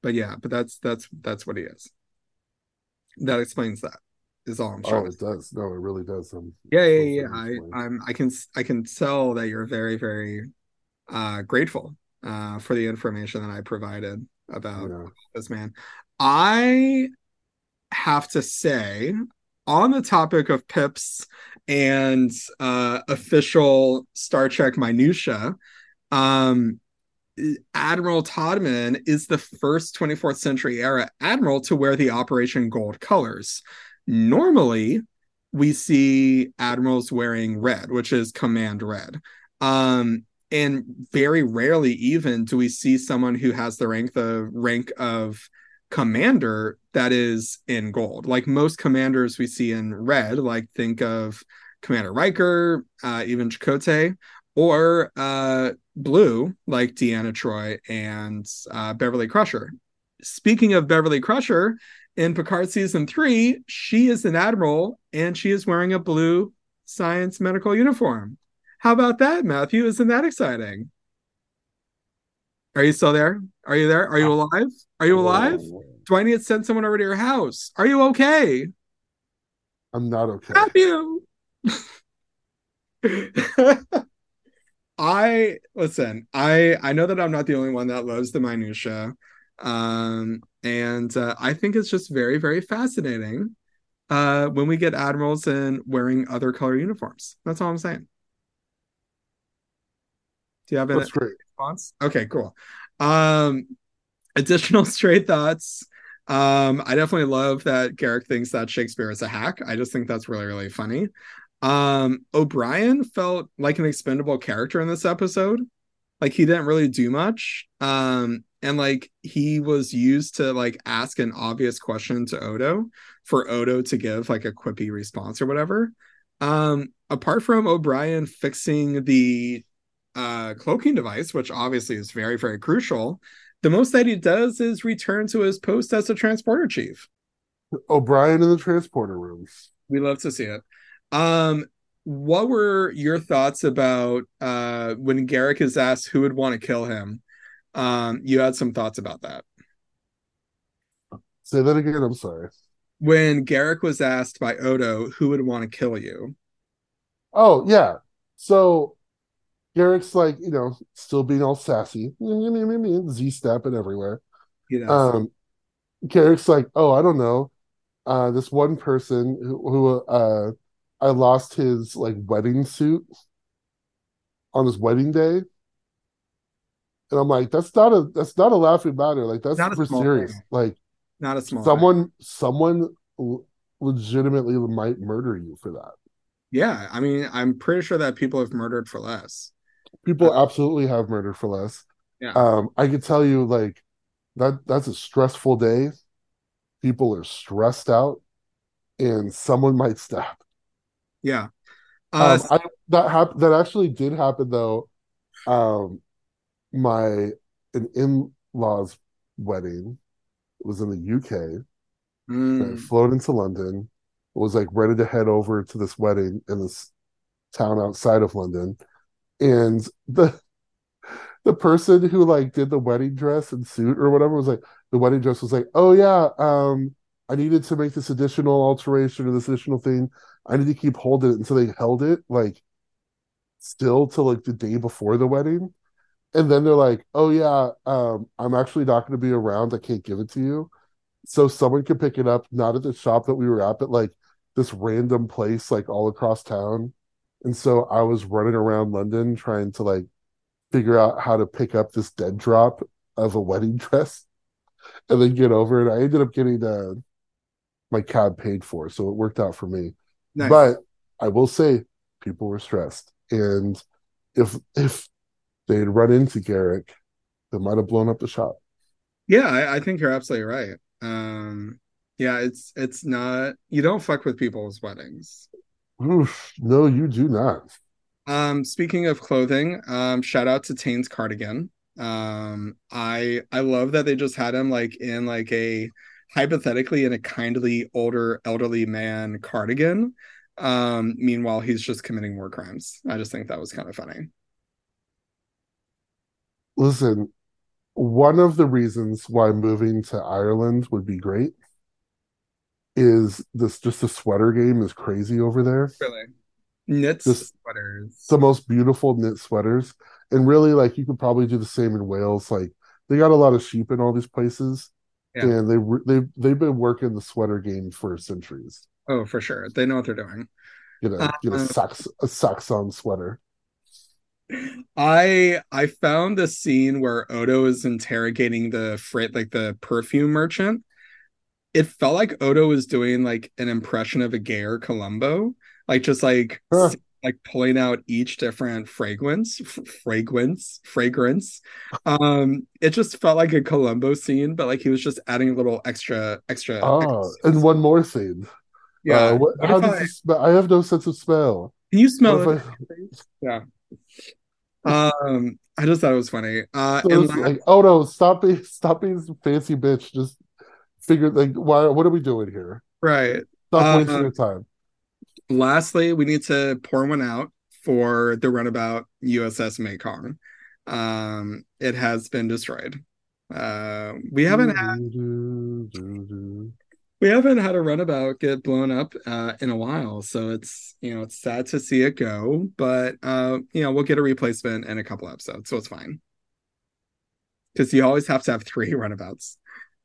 but yeah, but that's that's that's what he is. That explains that. Is all I'm sure. Oh, it does. No, it really does. Um, yeah yeah yeah I, I'm. i can i can tell that you're very very uh grateful uh for the information that i provided about Yeah. this man i have to say on the topic of pips and uh official star trek minutia um Admiral Toddman is the first 24th century era admiral to wear the Operation Gold colors. Normally, we see admirals wearing red, which is command red. Um, and very rarely even do we see someone who has the rank the rank of commander that is in gold. Like most commanders we see in red, like think of Commander Riker, uh, even Chakotay, or uh, blue, like Deanna Troy and uh, Beverly Crusher. Speaking of Beverly Crusher, in Picard season three, she is an admiral and she is wearing a blue science medical uniform. How about that, Matthew? Isn't that exciting? Are you still there? Are you there? Are you alive? Are you alive? Do I need to send someone over to your house? Are you okay? I'm not okay. Matthew. I listen. I I know that I'm not the only one that loves the minutia, um, and uh, I think it's just very very fascinating uh, when we get admirals in wearing other color uniforms. That's all I'm saying. Do you have a That's great. Response? Okay, cool. Um, additional straight thoughts. Um, I definitely love that Garak thinks that Shakespeare is a hack. I just think that's really, really funny. Um, O'Brien felt like an expendable character in this episode. Like he didn't really do much. Um, and like he was used to like ask an obvious question to Odo for Odo to give like a quippy response or whatever. Um, apart from O'Brien fixing the uh cloaking device, which obviously is very, very crucial, the most that he does is return to his post as a transporter chief. O'Brien in the transporter rooms. We love to see it. Um, what were your thoughts about uh when Garak is asked who would want to kill him? Um, you had some thoughts about that. Say that again. I'm sorry. When Garak was asked by Odo who would want to kill you. Oh yeah. So Garak's like, you know, still being all sassy, Z stepping everywhere. You know, Um, Garak's like, oh, I don't know. Uh, this one person who, who uh, I lost his like wedding suit on his wedding day, and I'm like, that's not a that's not a laughing matter. Like that's Not super serious. Like not a small someone someone legitimately might murder you for that. Yeah, I mean, I'm pretty sure that people have murdered for less. People absolutely have murdered for less. Yeah. Um, I could tell you like that that's a stressful day. People are stressed out, and someone might stab. Yeah. Uh, Um, I, that hap- that actually did happen though. Um, my an in-laws wedding was in the UK. I mm, flown into London, was like ready to head over to this wedding in this town outside of London, and the the person who like did the wedding dress and suit or whatever was like the wedding dress was like, oh yeah, um, I needed to make this additional alteration or this additional thing. I need to keep holding it, and so they held it like still to like the day before the wedding. And then they're like, "Oh yeah, um, I'm actually not going to be around. I can't give it to you." so someone could pick it up not at the shop that we were at but like this random place like all across town and so i was running around london trying to like figure out how to pick up this dead drop of a wedding dress and then get over it i ended up getting uh, my cab paid for so it worked out for me nice. but i will say people were stressed and if if they had run into garak they might have blown up the shop yeah, I, I think you're absolutely right. Um, yeah, it's it's not you don't fuck with people's weddings. Oof, no you do not Um, speaking of clothing, um, shout out to Tain's cardigan. Um, I I love that they just had him like in like a hypothetically in a kindly older elderly man cardigan. Um, meanwhile, he's just committing war crimes. I just think that was kind of funny. Listen, one of the reasons why moving to Ireland would be great is this just the sweater game is crazy over there. Really, knits sweaters. The most beautiful knit sweaters. And really, like you could probably do the same in Wales. Like they got a lot of sheep in all these places. Yeah. And they they they've been working the sweater game for centuries. Oh, for sure, they know what they're doing. Get a get a Uh, socks a socks on sweater. I I found the scene where Odo is interrogating the freight like the perfume merchant. It felt like Odo was doing like an impression of a gayer Columbo, like just like Huh. like pulling out each different fragrance, f- fragrance, fragrance. Um, it just felt like a Columbo scene, but like he was just adding a little extra, extra. Oh, extra- and one more scene. yeah. Uh, what, how does I- smell? I have no sense of smell. Can you smell it? if Yeah. Um, I just thought it was funny. Uh, So and la- like, oh no, stop being stop being fancy bitch. Just figure like why what are we doing here? right. Stop Uh, wasting your time. lastly, we need to pour one out for the runabout USS Mekong. Um, it has been destroyed. Uh, we haven't had we haven't had a runabout get blown up uh, in a while, so it's you know it's sad to see it go, but uh, you know we'll get a replacement in a couple episodes, so it's fine. Because you always have to have three runabouts.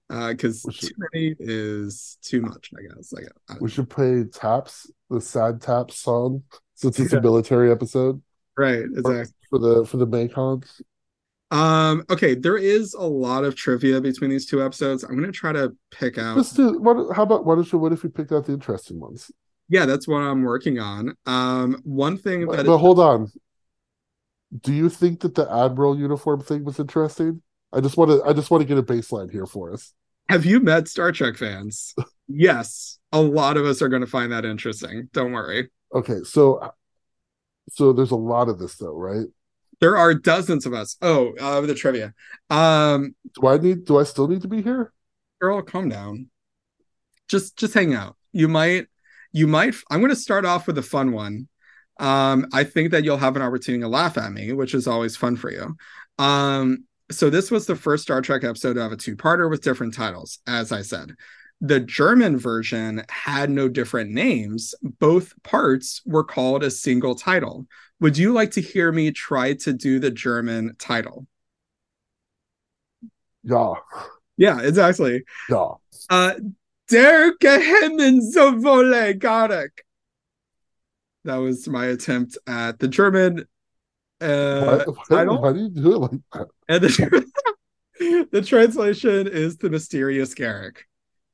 Because should- too many is too much, I guess. Like, I We should play Taps, the sad Taps song, since it's Yeah. a military episode right, exactly. for the for the Mekongs. Um, okay, there is a lot of trivia between these two episodes. I'm gonna try to pick out. Let's do what how about why don't you what if we picked out the interesting ones? Yeah, that's what I'm working on. Um, one thing But, that but is- hold on. Do you think that the Admiral uniform thing was interesting? I just want to I just want to get a baseline here for us. have you met Star Trek fans? yes, a lot of us are gonna find that interesting. Don't worry. Okay, so so there's a lot of this though, right? There are dozens of us. Oh, uh, the trivia. Um, Do I need? Do I still need to be here? girl, calm down. Just just hang out. You might you might I'm going to start off with a fun one. Um I think that you'll have an opportunity to laugh at me, which is always fun for you. Um so this was the first Star Trek episode to have a two-parter with different titles, as I said. The German version had no different names. Both parts were called a single title. Would you like to hear me try to do the German title? Yeah, Yeah, exactly. yeah. Uh, Der Garek. That was my attempt at the German uh, title. why do you do it like that? And the, the translation is The Mysterious Garak.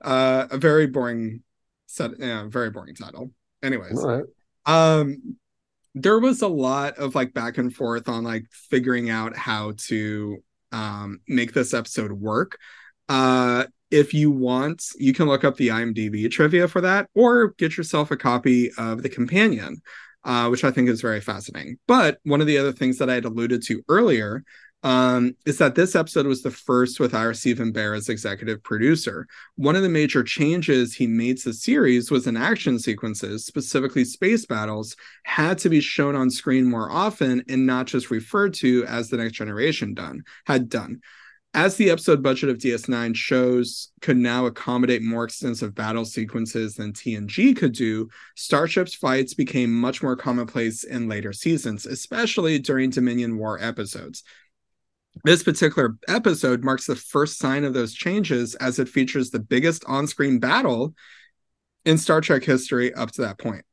Uh, a very boring set, yeah, very boring title. Anyways, right. um there was a lot of like back and forth on like figuring out how to um make this episode work uh if you want you can look up the imdb trivia for that or get yourself a copy of the companion uh, which i think is very fascinating but one of the other things that i had alluded to earlier um, is that this episode was the first with Ira Steven Behr as executive producer. One of the major changes he made to the series was in action sequences, specifically space battles, had to be shown on screen more often and not just referred to as the next generation done had done. As the episode budget of DS9 shows could now accommodate more extensive battle sequences than TNG could do, Starship's fights became much more commonplace in later seasons, especially during Dominion War episodes. This particular episode marks the first sign of those changes as it features the biggest on screen battle in Star Trek history up to that point.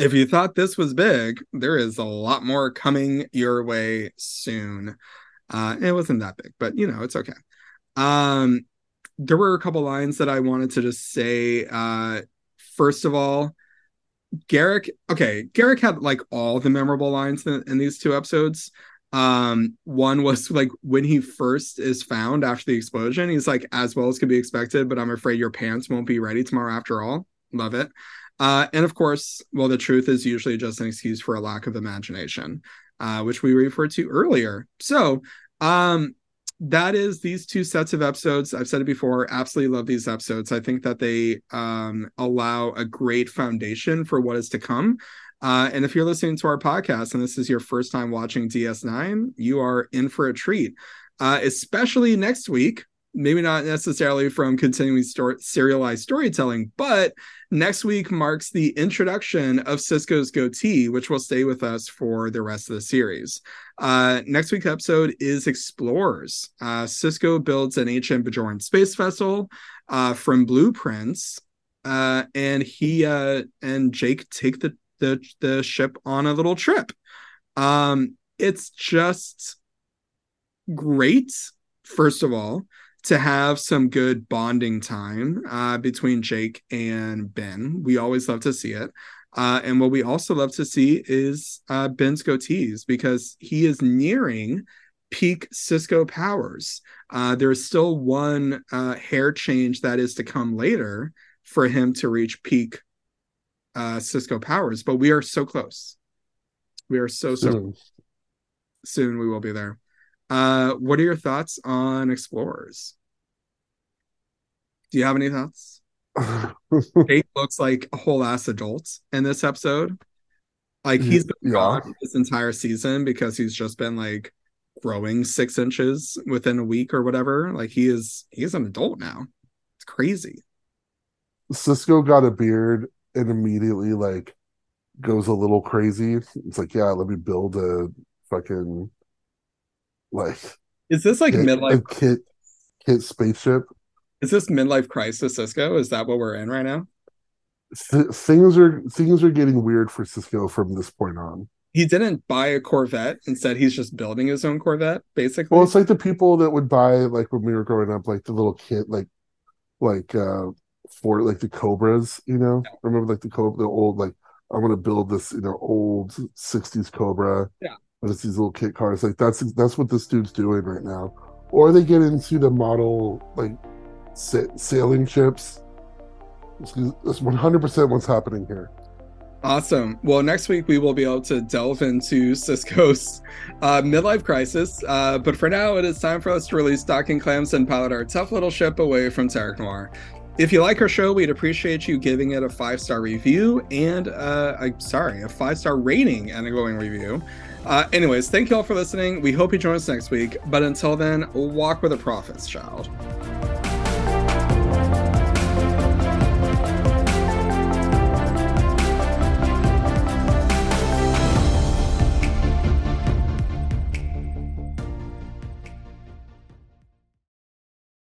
If you thought this was big, there is a lot more coming your way soon. Uh, it wasn't that big, but you know, it's okay. Um, there were a couple lines that I wanted to just say. Uh, first of all, Garak, okay, Garak had like all the memorable lines in, in these two episodes. Um, one was like when he first is found after the explosion, he's like, as well as could be expected, but I'm afraid your pants won't be ready tomorrow after all. Love it. Uh, and of course, well, the truth is usually just an excuse for a lack of imagination, uh, which we referred to earlier. So, um, that is these two sets of episodes. I've said it before, absolutely love these episodes. I think that they um, allow a great foundation for what is to come. Uh, and if you're listening to our podcast and this is your first time watching DS9, you are in for a treat, uh, especially next week. Maybe not necessarily from continuing story- serialized storytelling, but next week marks the introduction of Sisko's goatee, which will stay with us for the rest of the series. Uh, next week's episode is Explorers. Uh, Sisko builds an ancient Bajoran space vessel uh, from blueprints, uh, and he uh, and Jake take the the the ship on a little trip. Um, it's just great, first of all, to have some good bonding time uh, between Jake and Ben. We always love to see it. Uh, and what we also love to see is uh, Ben's goatees because he is nearing peak Sisko powers. Uh, there's still one uh, hair change that is to come later for him to reach peak uh, Sisko powers, but we are so close. We are so so soon. We will be there. Uh, what are your thoughts on Explorers? Do you have any thoughts? Jake looks like a whole ass adult in this episode. Like he's been Yeah. this entire season because he's just been like growing six inches within a week or whatever. Like he is he's an adult now. It's crazy. Sisko got a beard and immediately like goes a little crazy. It's like, yeah, let me build a fucking like Is this like midlife a kit kit spaceship. is this midlife crisis Sisko? Is that what we're in right now? Th- things are things are getting weird for Sisko from this point on. He didn't buy a Corvette. Instead, he's just building his own Corvette, basically. Well, it's like the people that would buy like when we were growing up, like the little kit, like like uh for like the Cobras, you know. Remember like the Cobra, the old like I'm gonna build this, you know, old '60s Cobra. Yeah. But it's these little kit cars. Like that's that's what this dude's doing right now. Or they get into the model like sa- sailing ships. That's 100 percent what's happening here. Awesome. Well, next week we will be able to delve into Sisko's uh, midlife crisis. Uh, but for now, it is time for us to release docking clamps and pilot our tough little ship away from Terok Noir. If you like our show, we'd appreciate you giving it a five star review and, uh, I'm sorry, a five star rating and a glowing review. Uh, anyways, thank you all for listening. We hope you join us next week. But until then, walk with the prophets, child.